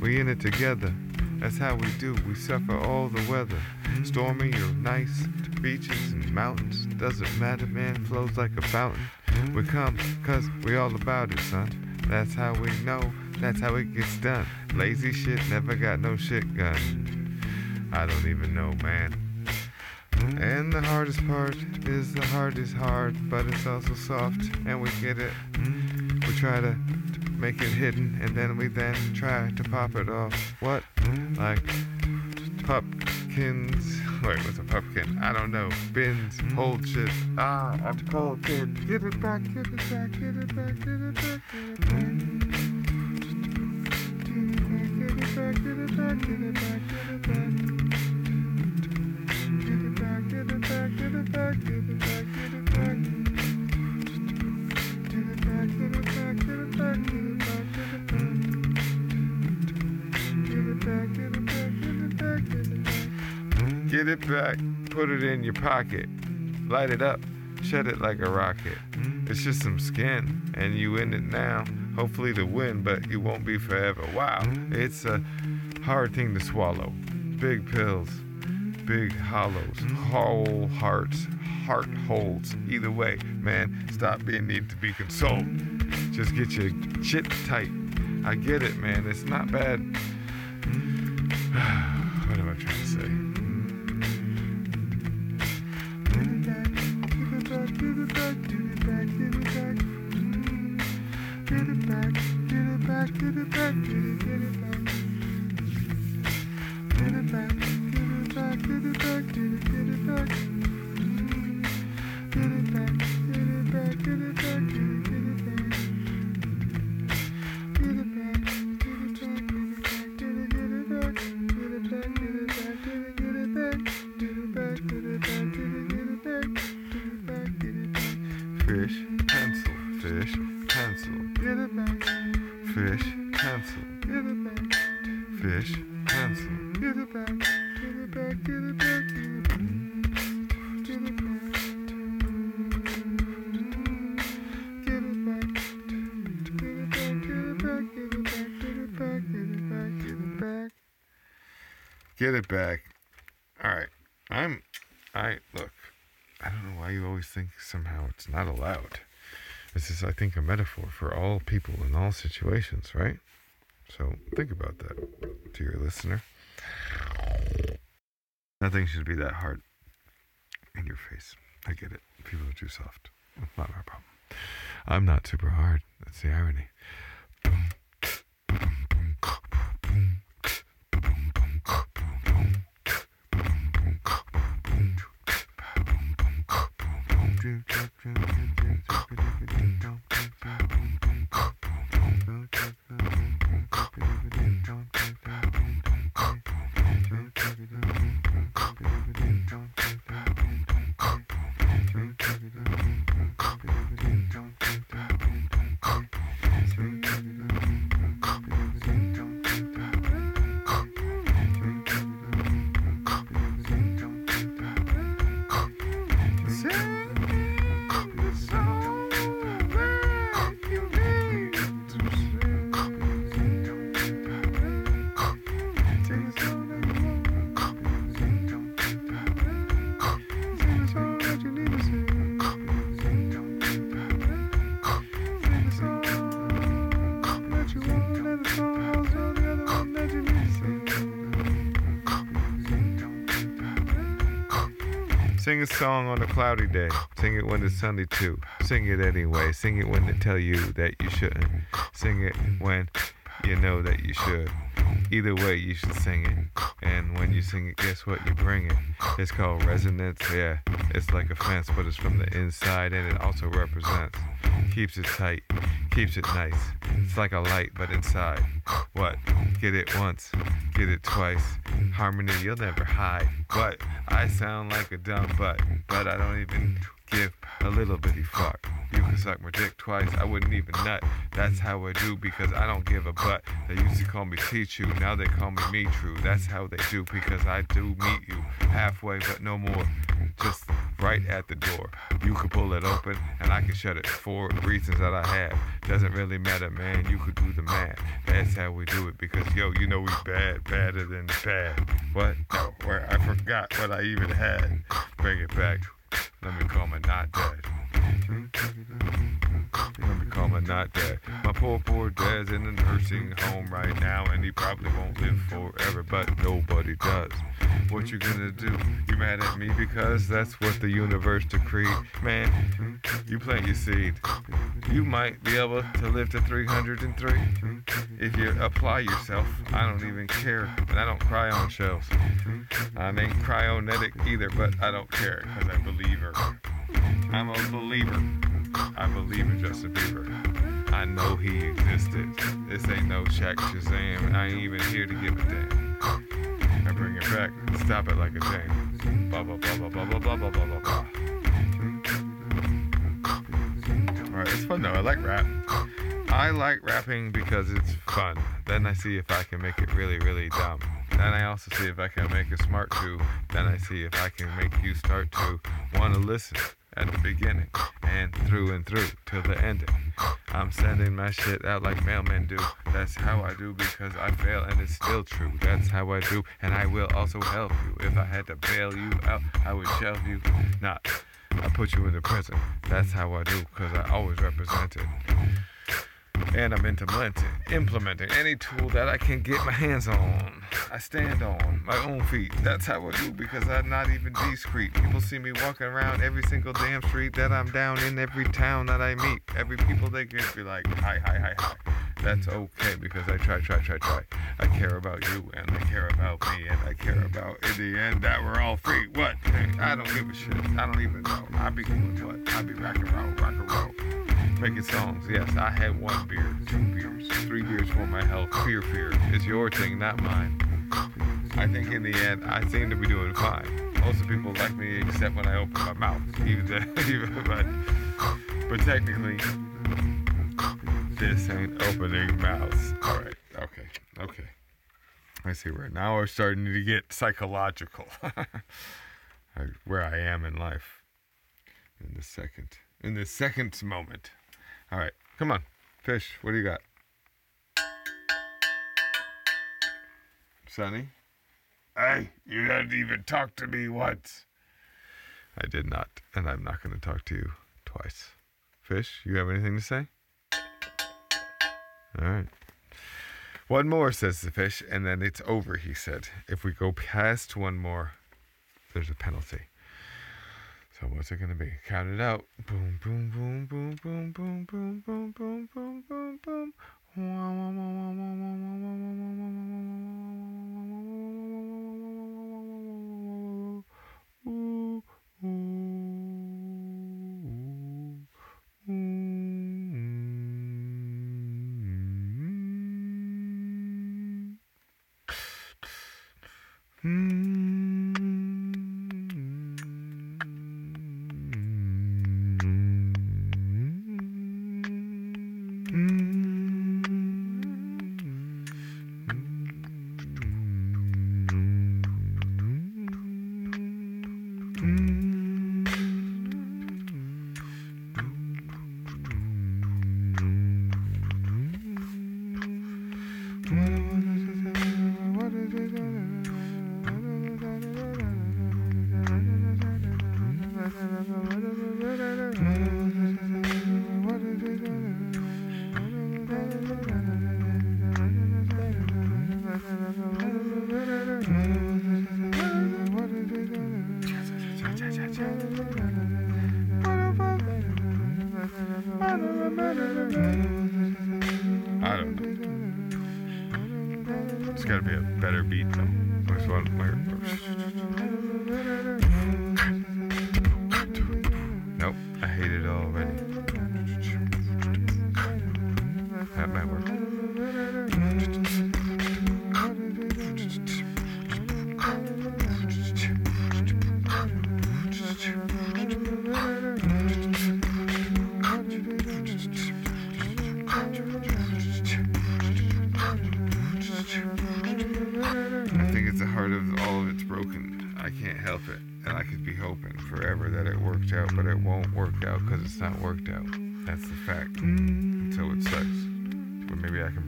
We in it together. That's how we do. We suffer all the weather. Stormy or nice, beaches and mountains. Doesn't matter, man. Flows like a fountain. We come, cause we all about it, son. That's how we know. That's how it gets done. Lazy shit never got no shit gun. I don't even know, man. And the hardest part is the is hard, but it's also soft, and we get it. We try to make it hidden, and then we then try to pop it off. What? Like pupkins? Wait, what's a pumpkin? I don't know. Bins, hold shit. Ah, I'm cold kid. Get it get it back, get it back, get it back, get it back. Get it back, get it back, get it back, get it back. Get it back, get it back, get it back, get it back, Get it back, put it in your pocket, light it up, shed it like a rocket. It's just some skin, and you in it now. Hopefully to win, but you won't be forever. Wow, it's a hard thing to swallow. Big pills, big hollows, whole hearts, heart holes. Either way, man, stop being need to be consoled. Just get your shit tight. I get it, man. It's not bad. what am I trying to say? it back, get it back, get it back, get it back, get it back, get it back, get it get it back, get it back, get it back, get it back, get it back, get it back, get it back. Fish, cancel get it back. Fish, pencil, get it back. Get it back, it back, it back. It back. It back. It back, it back, it back, get it back, get it back, get it back. Get it back. All right. I'm, I, look, I don't know why you always think somehow it's not allowed. This is, I think, a metaphor for all people in all situations, right? So think about that, to your listener. Nothing should be that hard in your face. I get it. People are too soft. Not my problem. I'm not super hard. That's the irony. Don't Sing a song on a cloudy day. Sing it when it's sunny too. Sing it anyway. Sing it when they tell you that you shouldn't. Sing it when you know that you should. Either way, you should sing it. And when you sing it, guess what? You bring it. It's called resonance. Yeah, it's like a fence, but it's from the inside, and it also represents. Keeps it tight, keeps it nice. It's like a light, but inside. What? Get it once, get it twice. Harmony, you'll never hide. What? I sound like a dumb butt, but I don't even give a little bitty fuck. You can suck my dick twice, I wouldn't even nut. That's how I do because I don't give a butt. They used to call me Teach You, now they call me Me True. That's how they do because I do meet you halfway, but no more. Just right at the door. You could pull it open and I can shut it for reasons that I have. Doesn't really matter, man. You could do the math. That's how we do it because yo, you know we bad, badder than bad. What? No, where I forgot what I even had. Bring it back. Let me call my not dead. Not dead. My poor, poor dad's in a nursing home right now, and he probably won't live forever, but nobody does. What you gonna do? You mad at me because that's what the universe decreed? Man, you plant your seed. You might be able to live to 303 if you apply yourself. I don't even care, and I don't cry on shelves. I ain't cryonetic either, but I don't care because I believe her. I'm a believer. I believe in Justin Bieber. I know he existed. This ain't no Shaq Shazam. I ain't even here to give a damn. I bring it back. Stop it like a jam. Blah blah blah blah blah blah blah blah blah blah. Alright, it's fun though. I like rap. I like rapping because it's fun. Then I see if I can make it really, really dumb. Then I also see if I can make it smart too. Then I see if I can make you start to want to listen at the beginning and through and through till the ending. I'm sending my shit out like mailmen do. That's how I do because I fail and it's still true. That's how I do, and I will also help you. If I had to bail you out, I would shelve you. Not. I put you in the prison. That's how I do because I always represent it. And I'm implementing, implementing any tool that I can get my hands on. I stand on my own feet. That's how I do because I'm not even discreet. People see me walking around every single damn street that I'm down in every town that I meet. Every people they can be like, hi, hi, hi, hi. That's okay because I try, try, try, try. I care about you and I care about me and I care about in the end that we're all free. What? I don't give a shit. I don't even know. I be doing what? I be rock and roll, rock and roll making songs. Yes, I had one beer, two beers, three beers for my health. Fear, fear. It's your thing, not mine. I think in the end, I seem to be doing fine. Most of people like me except when I open my mouth. Even, the, even but, but technically, this ain't opening mouths. All right. Okay. Okay. I see where now we're starting to get psychological. where I am in life. In the second. In the second moment. All right, come on, fish. What do you got? Sonny? Hey, you didn't even talk to me once. I did not, and I'm not going to talk to you twice. Fish, you have anything to say? All right. One more, says the fish, and then it's over, he said. If we go past one more, there's a penalty. So what's it gonna be? Count it out. Boom, boom, boom, boom, boom, boom, boom, boom, boom, boom, boom, boom. Ooh, on fireworks.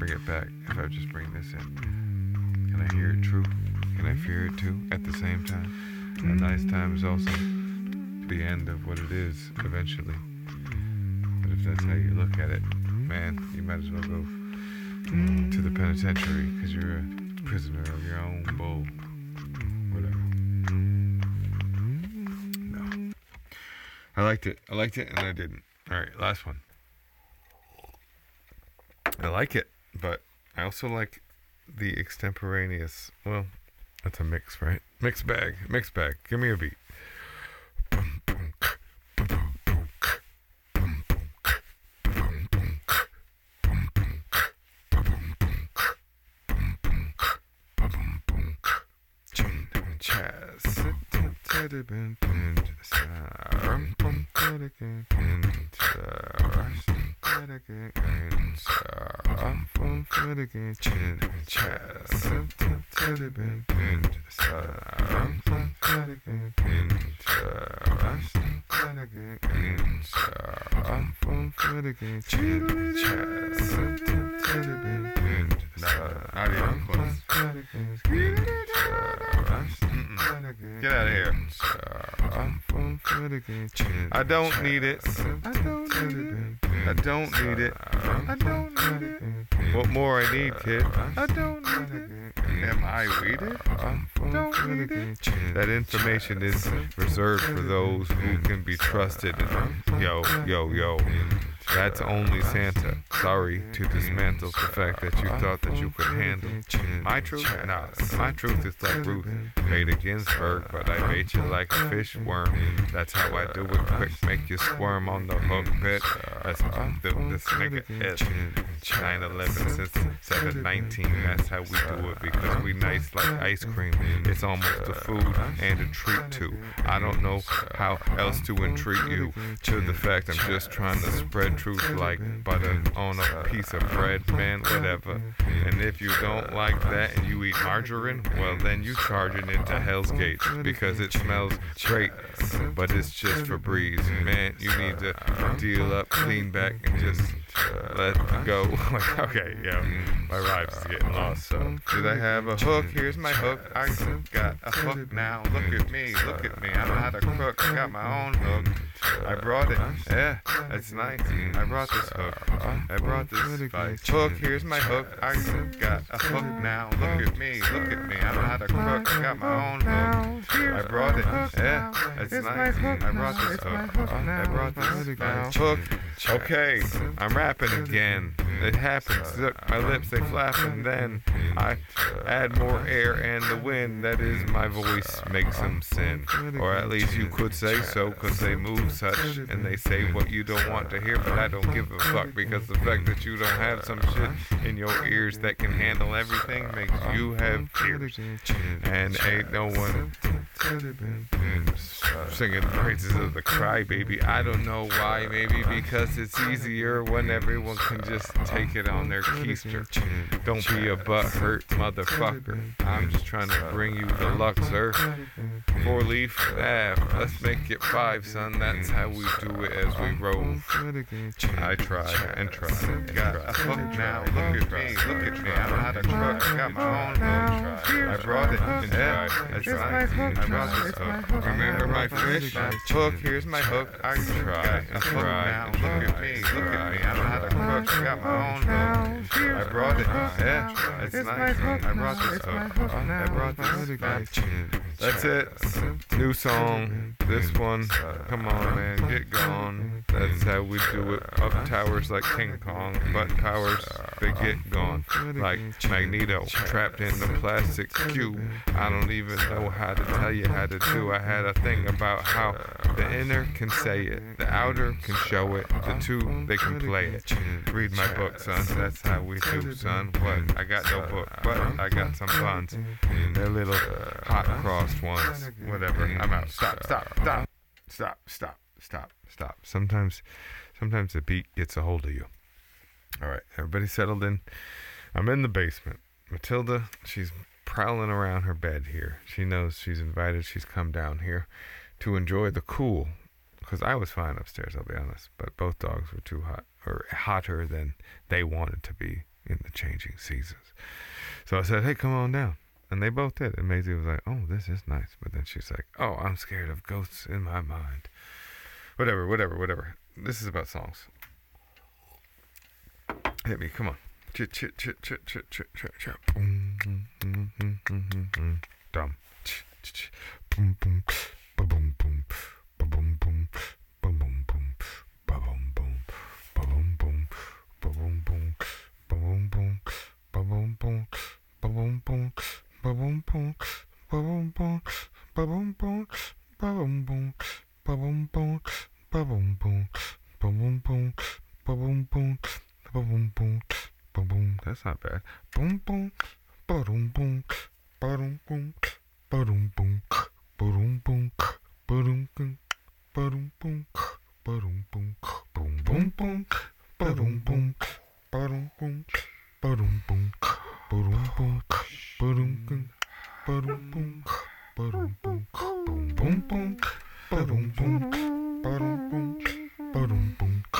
Bring it back if I just bring this in. Can I hear it true? Can I fear it too at the same time? A nice time is also the end of what it is eventually. But if that's how you look at it, man, you might as well go to the penitentiary because you're a prisoner of your own bull. Whatever. No. I liked it. I liked it and I didn't. All right, last one. I like it, but I also like the extemporaneous. Well, that's a mix, right? Mixed bag. Mixed bag. Give me a beat again, I'm from foot again, chin chat. Something to the big pin I'm from foot again, pin I'm from foot again, pin I'm from foot again, chin chat. Something to the big pin not even close. Get out of here. I don't need it. I don't need it. I don't need it. I don't need it. What more I need, kid? I don't need it. Am I weeded? Don't need it. That information is reserved for those who can be trusted. Yo, yo, yo. That's only Santa. Sorry to dismantle the fact that you thought that you could handle my truth. Nah, my truth is like Ruth made Bader Ginsburg, but I bait you like a fish worm. That's how I do it. Quick, make you squirm on the hook bit. That's the, this nigga is 9/11 since 7/19. That's how we do it because we nice like ice cream. It's almost a food and a treat too. I don't know how else to entreat you to the fact I'm just trying to spread truth like butter on a piece of bread, man, whatever. And if you don't like that and you eat margarine, well then you charge it into Hell's Gate because it smells great, but it's just for breeze. Man, you need to deal up, clean back, and just let go. like, okay, yeah, my rhymes is getting lost. So, did I have a hook? Here's my hook. I got a hook now. Look at me, look at me. I'm not a crook. I got my own hook. I brought it. Yeah, that's nice. I brought this hook. I brought this spice. Hook. Here's my hook. I got a hook now. Look at me, look at me. I'm not a crook. I got my own hook. I brought it. Yeah, that's nice. I brought this hook. I brought this spice. Hook. Okay, I'm rapping again. It happens. Look, my lips they flap, and then I add more air and the wind. That is, my voice makes them sin, or at least you could say so, 'cause they move such and they say what you don't want to hear. But I don't give a fuck because the fact that you don't have some shit in your ears that can handle everything makes you have ears, and ain't no one singing the praises of the crybaby. I don't know why. Maybe because it's easier when everyone can just take it on their keister. Don't be a butthurt motherfucker. I'm just trying to bring you the Luxor. Four leaf, ah, let's make it five, son. That's how we do it as we roll. I try and try. Got a hook now. Look at me, look at me. I'm not a truck. I got my own. I brought it. That's right. I brought this hook. Remember my fish? Hook. Here's my hook. I try. I try. Now look at me, look at me. I'm not have a crook. I got my own hook. I brought it. Yeah, that's nice. I brought this hook. I brought this spice. That's it. New song. This one. Come on, man. Get gone. That's how we do it. Up towers like King Kong. But towers, they get gone. Like Magneto. Trapped in the plastic cube. I don't even know how to tell you how to do. I had a thing about how the inner can say it. The outer can show it. The two, they can play it. Read my book, son. That's how we do, son. What? I got no book, but I got some puns. They're little hot crossed ones. Whatever. I'm out. Stop, stop, stop. Stop, stop, stop, stop. Sometimes, sometimes the beat gets a hold of you. All right, everybody settled in. I'm in the basement. Matilda, she's prowling around her bed here. She knows she's invited. She's come down here to enjoy the cool. Because I was fine upstairs, I'll be honest. But both dogs were too hot, or hotter than they wanted to be in the changing seasons. So I said, hey, come on down. And they both did. And Maisie was like, oh, this is nice. But then she's like, oh, I'm scared of ghosts in my mind. Whatever, whatever, whatever. This is about songs. Hit me, come on. Chit, chit, chit, chit, chit, chit, chit, chit. Boom, boom, boom, boom, ba boom, boom, ba boom, boom, ba boom, boom, ba boom, boom, ba boom, boom, ba boom, boom, ba boom, boom, ba boom, boom, ba boom, boom, ba boom, boom, boom, boom, boom, boom, boom, boom, boom, boom, boom, boom, boom, boom, boom, boom, boom, boom, boom. That's not bad. Boom, boom, parum pum, parum pum, parum pum, parum pum, parum pum, parum pum, parum pum, pum pum pum, parum pum, parum pum, parum pum, parum pum, parum pum, parum pum, parum pum, pum pum pum, parum pum, parum pum, parum pum.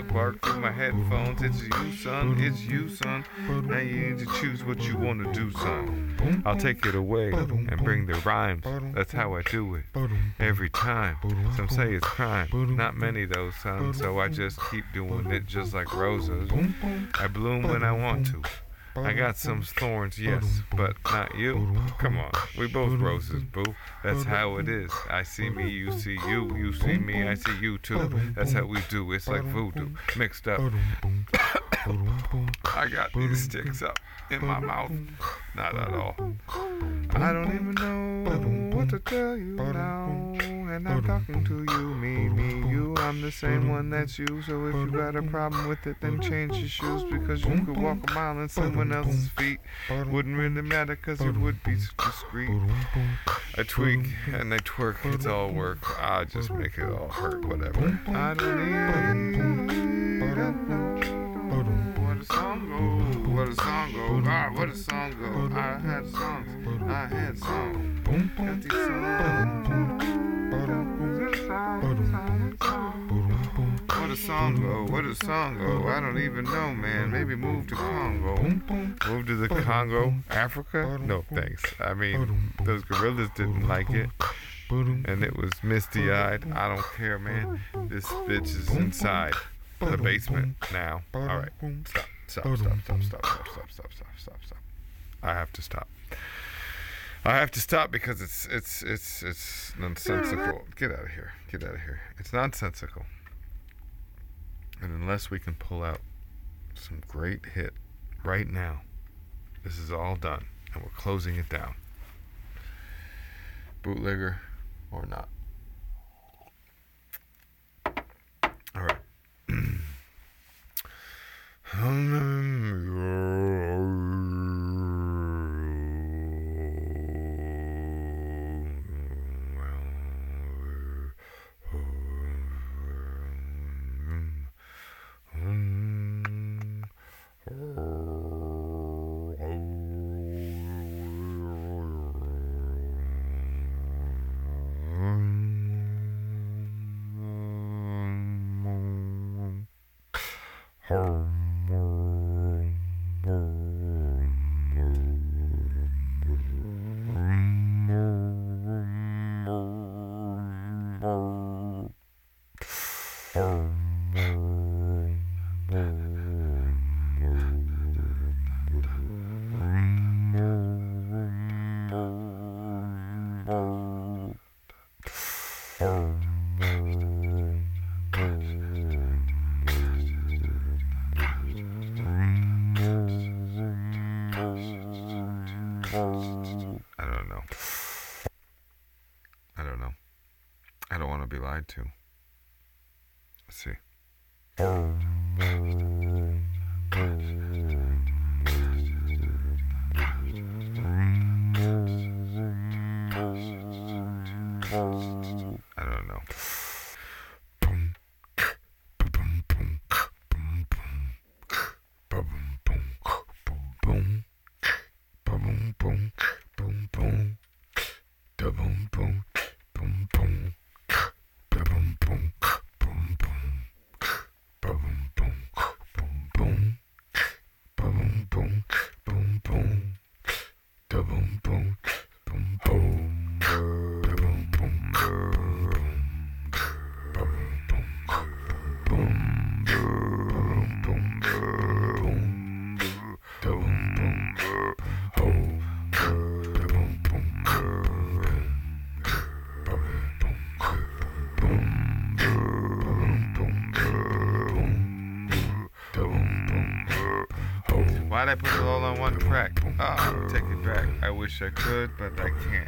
dog bark through my headphones. It's you, son. It's you, son. Now you need to choose what you want to do, son. I'll take it away and bring the rhymes. That's how I do it. Every time. Some say it's crime. Not many though, son. So I just keep doing it just like roses. I bloom when I want to. I got some thorns, yes, but not you. Come on, we both roses, boo. That's how it is. I see me, you see you, you see me, I see you too. That's how we do. It's like voodoo, mixed up. I got these sticks up in my mouth. Not at all. I don't even know what to tell you now. And I'm talking to you, me, me, you. I'm the same one that's you. So if you got a problem with it, then change your shoes because you could walk a mile in someone else's feet. Wouldn't really matter because it would be discreet. I tweak and I twerk, it's all work. I just make it all hurt, whatever. I don't need. What a song go, what a song go, ah, what a song go. I had songs, I had songs. These songs. What a song go, what a song go. I don't even know, man. Maybe move to Congo. Move to the Congo, Africa? No, thanks. I mean, those gorillas didn't like it. And it was misty eyed. I don't care, man. This bitch is inside the basement now. All right, stop, stop, stop, stop, stop, stop, stop, stop, stop, stop, stop. I have to stop. I have to stop because it's it's it's it's nonsensical. Get out of here. Get out of here. It's nonsensical. And unless we can pull out some great hit right now, this is all done and we're closing it down. Bootlegger or not. All right. um, all on one track? Ah, take it back. I wish I could, but I can't.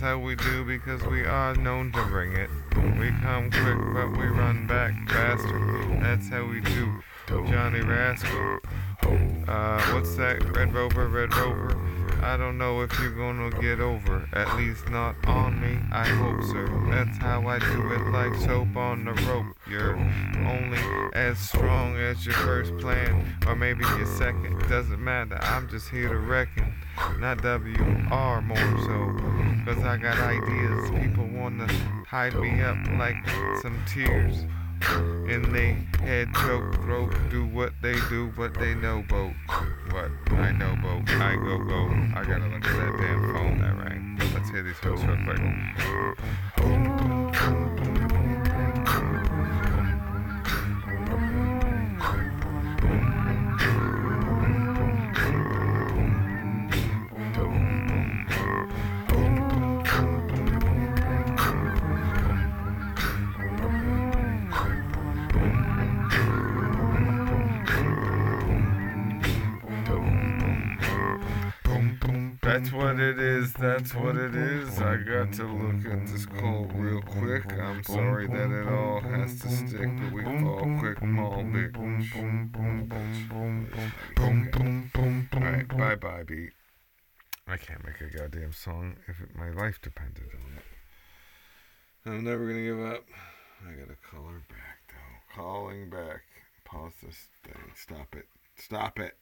That's how we do because we are known to bring it. We come quick, but we run back faster. That's how we do. Johnny Rascal. Uh, what's that? Red Rover, Red Rover. I don't know if you're gonna get over, at least not on me. I hope, so. That's how I do it, like soap on the rope. You're only as strong as your first plan, or maybe your second. Doesn't matter. I'm just here to reckon, not WR more so. Cause I got ideas. People wanna hide me up like some tears. And they head, choke, throat, do what they do, what they know, boat. What? I know, boat. I go, go. I gotta look at that damn phone that rang. Let's hear these hooks real quick. That's what it is. That's what it is. I got to look at this call real quick. I'm sorry that it all has to stick, but we fall quick, mall, big. Alright, bye bye, beat. I can't make a goddamn song if it, my life depended on it. I'm never gonna give up. I gotta call her back though. Calling back. Pause this thing. Stop it. Stop it.